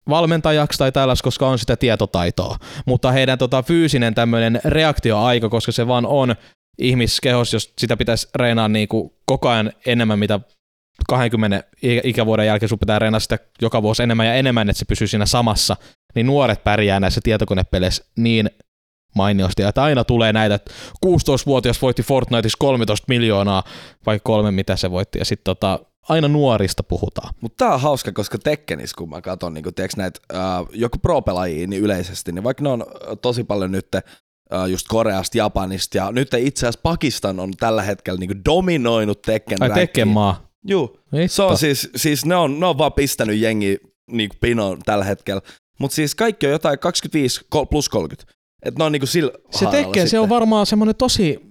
S4: valmentajaksi tai tällaista, koska on sitä tietotaitoa. Mutta heidän tota, fyysinen tämmöinen reaktioaika, koska se vaan on ihmiskehos, jos sitä pitäisi reenaa niinku koko ajan enemmän, mitä 20 i- ikävuoden jälkeen sun pitää reenaa sitä joka vuosi enemmän ja enemmän, että se pysyy siinä samassa, niin nuoret pärjää näissä tietokonepeleissä niin mainiosti, että aina tulee näitä, että 16-vuotias voitti Fortniteissa 13 miljoonaa, vai kolme, mitä se voitti, ja sitten tota, aina nuorista puhutaan.
S3: Mutta tää on hauska, koska Tekkenis, kun mä katson niin näitä äh, joku pro-pelaajia niin yleisesti, niin vaikka ne on äh, tosi paljon nyt äh, just Koreasta, Japanista, ja nyt itse asiassa Pakistan on tällä hetkellä niin dominoinut Tekken
S4: Ai. Tekken maa.
S3: Juu, se on siis, siis ne, on, ne on vaan pistänyt jengi niin pinoon tällä hetkellä. Mutta siis kaikki on jotain 25 kol- plus 30. Et ne on niinku sillä
S4: Se tekee, se on varmaan semmoinen tosi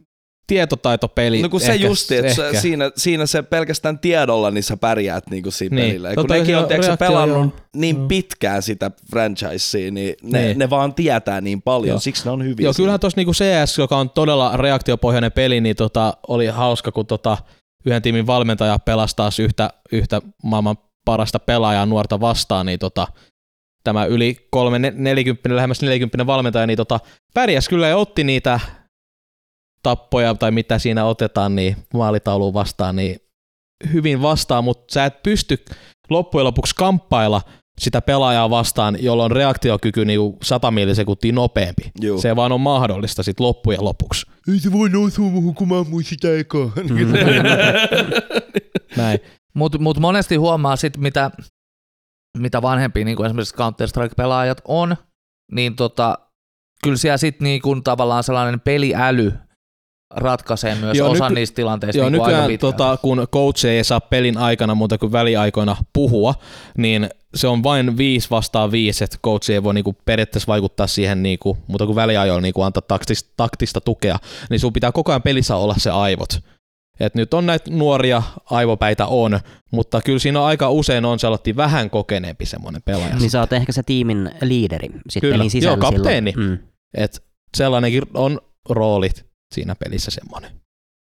S4: tietotaitopeli.
S3: No kun se
S4: ehkä,
S3: justi, että
S4: ehkä.
S3: siinä, siinä se pelkästään tiedolla, niin sä pärjäät niinku siinä
S4: Niin.
S3: pelillä. Ja kun
S4: Totta,
S3: nekin
S4: se
S3: on tiedätkö, pelannut
S4: joo.
S3: niin
S4: Joo.
S3: pitkään sitä franchisea, niin ne,
S4: Niin.
S3: ne vaan tietää niin paljon,
S4: Joo.
S3: siksi ne on hyviä.
S4: Joo,
S3: siinä.
S4: kyllähän tuossa niinku CS, joka on todella reaktiopohjainen peli, niin tota, oli hauska, kun tota, yhden tiimin valmentaja pelasi taas yhtä, yhtä maailman parasta pelaajaa nuorta vastaan, niin tota, tämä yli kolme, ne- 40, lähemmäs 40 valmentaja, niin tota, pärjäs kyllä ja otti niitä tappoja tai mitä siinä otetaan, niin maalitauluun vastaan, niin hyvin vastaan, mutta sä et pysty loppujen lopuksi kamppailla sitä pelaajaa vastaan, jolla on reaktiokyky niin 100 millisekuntia nopeampi.
S3: Juu.
S4: Se vaan on mahdollista sit loppujen lopuksi.
S3: Ei se voi nousta muuhun, kun mä ammuin sitä ekaa.
S4: Näin.
S2: Mutta mut monesti huomaa sit, mitä, mitä vanhempia niin esimerkiksi Counter-Strike-pelaajat on, niin tota, kyllä siellä sitten niin kuin tavallaan sellainen peliäly ratkaisee myös
S4: Joo,
S2: osan
S4: nyky-
S2: niistä tilanteista
S4: Joo,
S2: niin aika
S4: nykyään tota, kun coach ei saa pelin aikana muuta kuin väliaikoina puhua, niin se on vain 5 vastaan 5, että coach ei voi niinku periaatteessa vaikuttaa siihen niinku, muuta kuin väliajoilla niinku antaa taktista, taktista tukea, niin sun pitää koko ajan pelissä olla se aivot. Et nyt on näitä nuoria aivopäitä on, mutta kyllä siinä on aika usein on sellainen vähän kokeneempi semmoinen pelaaja.
S1: Niin sä oot ehkä se tiimin liideri sit
S4: Kyllä.
S1: pelin sisällä
S4: Joo, kapteeni.
S1: silloin. Mm.
S4: Et sellainenkin on roolit siinä pelissä semmoinen.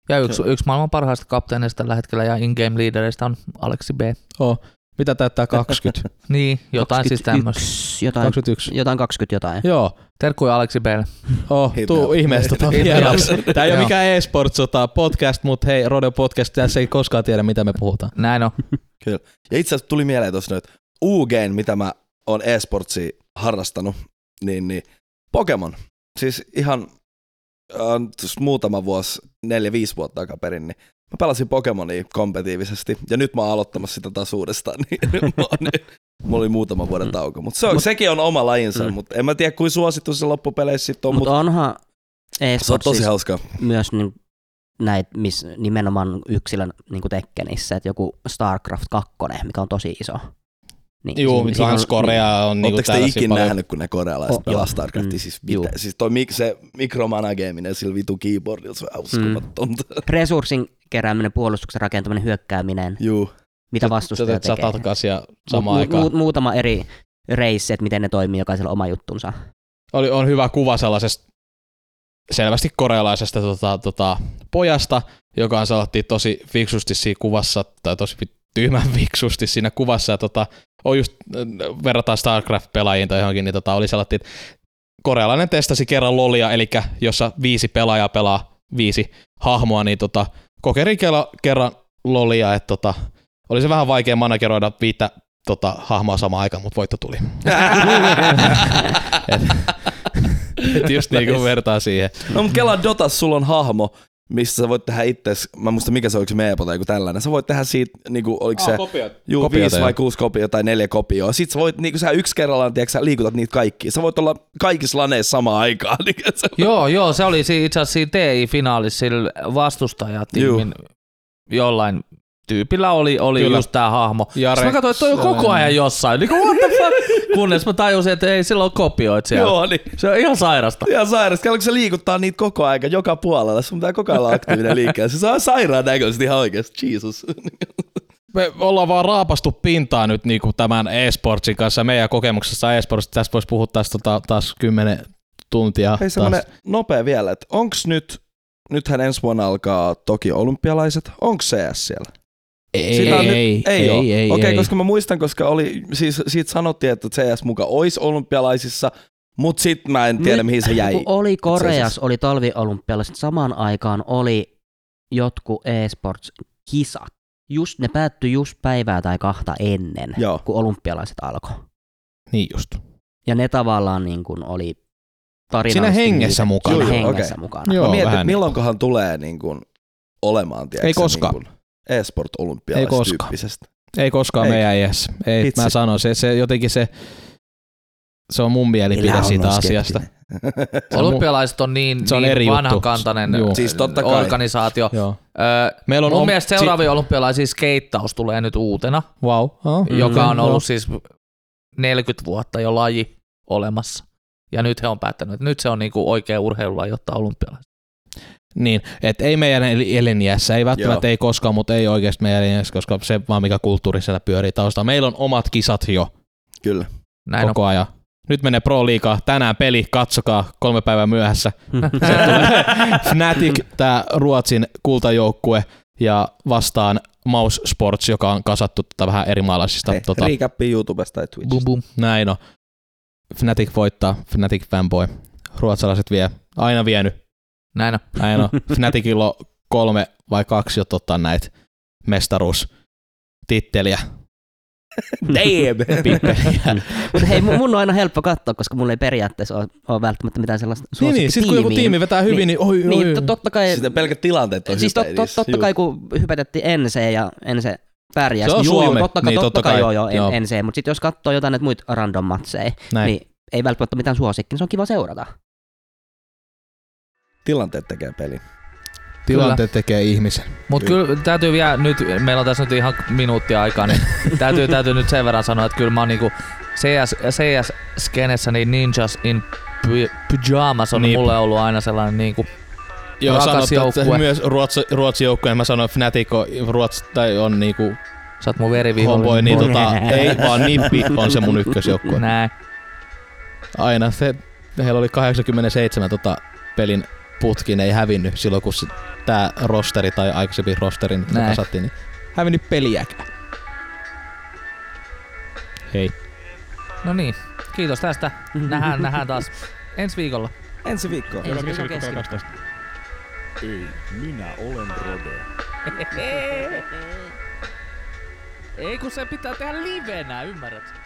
S2: Ja yksi, yksi maailman parhaista kapteeneista tällä hetkellä ja in-game leadereistä on Aleksi B.
S4: Oh, mitä täyttää 20?
S2: Niin, jotain siis tämmöistä.
S1: 21, Jotain,
S4: 21.
S1: jotain 20 jotain.
S4: Joo,
S2: Terkkuja Aleksi B.
S4: Oh, tuu ihmeestä tota vieraksi. Tää ei ole mikään e-sports podcast, mutta hei, Rodeo Podcast, tässä ei koskaan tiedä, mitä me puhutaan.
S2: Näin on.
S3: Ja itse asiassa tuli mieleen tuossa nyt, UGn, mitä mä oon e-sportsia harrastanut, niin, niin Pokemon. Siis ihan äh, tuossa muutama vuosi, neljä, viisi vuotta takaperin, niin mä pelasin Pokemonia kompetiivisesti, ja nyt mä oon aloittamassa sitä taas uudestaan, niin mulla oli muutama vuoden
S1: Mm.
S3: tauko. Mutta se on,
S1: Mut-
S3: sekin on oma lajinsa,
S1: Mm.
S3: mutta en mä tiedä, kuin suosittu se loppupeleissä sitten on,
S1: Mutta
S3: mutta
S1: onhan
S3: se on tosi hauskaa.
S1: myös niin, näitä, missä nimenomaan yksilön niin Tekkenissä, että joku StarCraft 2, mikä on tosi iso. Niin, siinä-
S4: mutta
S1: on-
S4: Korea on niinku
S3: Ootteko te ikinä
S4: paljon-
S3: nähnyt, kun ne korealaiset
S1: Oh,
S3: pelaa
S1: joo.
S3: StarCraftia?
S1: Mm,
S3: Siis,
S1: juu.
S3: mitä, siis toi, mik- se mikromanageeminen sillä vitu keyboardilla, se on uskomatonta. Mm.
S1: Resurssin kerääminen, puolustuksen rakentaminen, hyökkääminen,
S3: Juu.
S1: mitä
S4: Sä
S1: vastustaja tekee.
S4: sata takaisin ja samaan
S1: mu-
S4: aikaan.
S1: mu- muutama eri reissi, että miten ne toimii, jokaisella oma juttunsa.
S4: oli, on hyvä kuva sellaisesta selvästi korealaisesta tota, tota, pojasta, joka on tosi fiksusti siinä kuvassa, tai tosi tyhmän fiksusti siinä kuvassa, ja tota, on just, äh, verrataan StarCraft-pelaajiin tai johonkin, niin tota, oli sellainen, että korealainen testasi kerran lolia, eli jossa viisi pelaajaa pelaa viisi hahmoa, niin tota, kokeri kerran, kerran lolia, että tota, oli se vähän vaikea manageroida viittä tota, hahmoa samaan aikaan, mutta voitto tuli. Et, et just niin kuin vertaa siihen.
S3: No mutta kelaa Dotas, sulla on hahmo, missä sä voit tehdä itse, mä en muista mikä se on, oliko se Meepo tai joku tällainen. Sä voit tehdä siitä, niinku, oliko se, juu,
S4: Kopioita,
S3: viisi vai kuusi kopioa tai neljä kopioa. Sit sä voit, niinku sä yksi kerrallaan, tiedätkö, sä liikutat niitä kaikki. Sä voit olla kaikissa laneissa samaan aikaan. Niin, se,
S2: Joo, joo, se oli si- itse asiassa siinä TI-finaalissa sillä vastustajatiimin jollain tyypillä oli, oli
S4: Kyllä.
S2: just tää hahmo.
S4: Jare-
S2: Sitten mä katsoin, että toi on koko ajan jossain. Niin kuin, what the fuck? Kunnes mä tajusin, että ei sillä ole kopioit siellä.
S3: joo, niin.
S2: Se on ihan sairasta.
S3: Ihan sairasta. Kun se liikuttaa niitä koko aika, joka puolella. Sun pitää koko ajan olla aktiivinen liikkeessä. Se on sairaan näköisesti ihan oikeasti. Jesus.
S4: Me ollaan vaan raapastu pintaa nyt niinku tämän e-sportsin kanssa. Meidän kokemuksessa e-sportsista tästä voisi puhua taas, tota, taas kymmenen tuntia.
S3: Hei
S4: taas.
S3: semmonen nopea vielä, että onks nyt, nythän ensi vuonna alkaa toki olympialaiset, onks CS siellä?
S4: Ei,
S3: Sitä
S4: ei,
S3: nyt-
S4: ei,
S3: ei, oo.
S4: ei, ei,
S3: Okei,
S4: ei.
S3: koska mä muistan, koska oli, siis siitä sanottiin, että CS muka olisi olympialaisissa, mut sit mä en tiedä,
S1: Nyt,
S3: mihin se jäi.
S1: Oli. Koreassa, oli talviolympialaiset, samaan aikaan oli jotkut e-sports-kisat. Just, ne päättyi just päivää tai kahta ennen,
S3: Joo.
S1: kun olympialaiset alkoi.
S4: Niin just.
S1: Ja ne tavallaan niin kuin oli
S4: Siinä hengessä
S1: niitä-
S4: mukana.
S1: Siinä
S3: Joo, joo,
S1: hengessä
S3: okei.
S1: mukana.
S4: Joo,
S3: mä mietin,
S4: niin.
S3: milloinkohan tulee niin kuin olemaan, tiedätkö,
S4: Ei koskaan.
S3: Niin kuin e-sport
S4: Ei
S3: olympialaiset
S4: koskaan.
S3: tyyppisestä.
S4: Ei koskaan
S3: Ei.
S4: meidän iässä. Ei, mä sanon, se, se jotenkin se, se on mun mielipide siitä asiasta.
S2: Olympialaiset on niin,
S4: se on
S2: niin
S4: eri juttu.
S2: vanhankantainen
S4: Joo.
S3: Siis totta kai.
S2: organisaatio.
S4: Joo.
S2: Öö,
S4: Meillä on
S2: mun
S4: om-
S2: mielestä seuraavia olympialaisia skeittaus tulee nyt uutena,
S4: Wow. Oh.
S2: Joka on
S4: Joo.
S2: ollut siis 40 vuotta jo laji olemassa. Ja nyt he on päättänyt, että nyt se on niinku oikea urheilulaji ottaa olympialaiset.
S4: Niin, että ei meidän el- eliniässä, ei välttämättä
S3: Joo.
S4: ei koskaan, mutta ei oikeasti meidän eliniässä, koska se vaan mikä kulttuuri siellä pyörii taustalla. Meillä on omat kisat jo
S3: Kyllä.
S2: Näin
S4: koko ajan. Nyt menee Pro Liigaa, tänään peli, katsokaa, kolme päivää myöhässä. Fnatic, tämä Ruotsin kultajoukkue, ja vastaan Mouse Sports, joka on kasattu tota vähän eri maalaisista.
S3: Hei,
S4: Tota,
S3: Recappi YouTubesta tai
S2: on.
S3: Twitchistä.
S2: Bum bum.
S4: näin on. Fnatic voittaa, Fnatic fanboy. Ruotsalaiset vie, aina vienyt.
S2: Näin on.
S4: Näin on. Fnaticilla on kolme vai kaksi jo tota näitä mestaruustitteliä.
S3: Damn!
S4: Pippeliä.
S1: Mutta hei, mun mun on aina helppo katsoa, koska mulla ei periaatteessa ole, ole välttämättä mitään sellaista
S4: niin, niin, sit kun joku tiimi vetää hyvin, niin, oi, oi,
S1: Niin, to- totta kai,
S3: Sitten pelkät tilanteet on
S1: siis to,
S3: hype
S1: to,
S3: niissä.
S1: totta
S3: Juu.
S1: kai kun hypätettiin Ense ja Ense pärjäs,
S4: Se on
S1: niin juu, juu,
S4: Suomi.
S1: totta, kai,
S4: Niin,
S1: totta,
S4: totta
S1: kai,
S4: kai.
S1: joo, joo,
S4: Joo.
S1: Ense, mutta sitten jos katsoo jotain näitä muita random matseja,
S4: Näin.
S1: niin ei välttämättä mitään suosikki, niin se on kiva seurata.
S3: Tilanteet tekee peli.
S4: Tilanteet tekee ihmisen.
S2: Mutta kyllä täytyy vielä nyt, meillä on tässä nyt ihan minuutti aikaa, niin täytyy, täytyy nyt sen verran sanoa, että kyllä mä oon niinku CS, CS-skenessä niin Ninjas in Py- Pyjamas on
S4: Niin.
S2: mulle ollut aina sellainen niinku,
S4: Joo,
S2: Rakas
S4: sanottu, että
S2: joukkue.
S4: myös Ruotsi, Ruotsin joukkueen, mä sanoin Fnatic on, Ruotsi, tai on niinku
S2: sä oot mun verivihollinen.
S4: niin tota, ei vaan Nippi on se mun ykkösjoukkue.
S2: Näin.
S4: Aina se, heillä oli 87 tota, pelin putkin, ei hävinnyt silloin kun se, tää rosteri tai aikaisempi rosteri nyt
S2: Näin.
S4: kasattiin, niin hävinnyt peliäkään. Hei.
S2: No niin, kiitos tästä. Nähdään, nähdään taas ensi viikolla.
S3: Ensi viikkoon.
S1: Ensi viikon keskiviikko.
S5: Ei, minä olen Rode.
S2: Ei kun se pitää tehdä livenä, ymmärrät?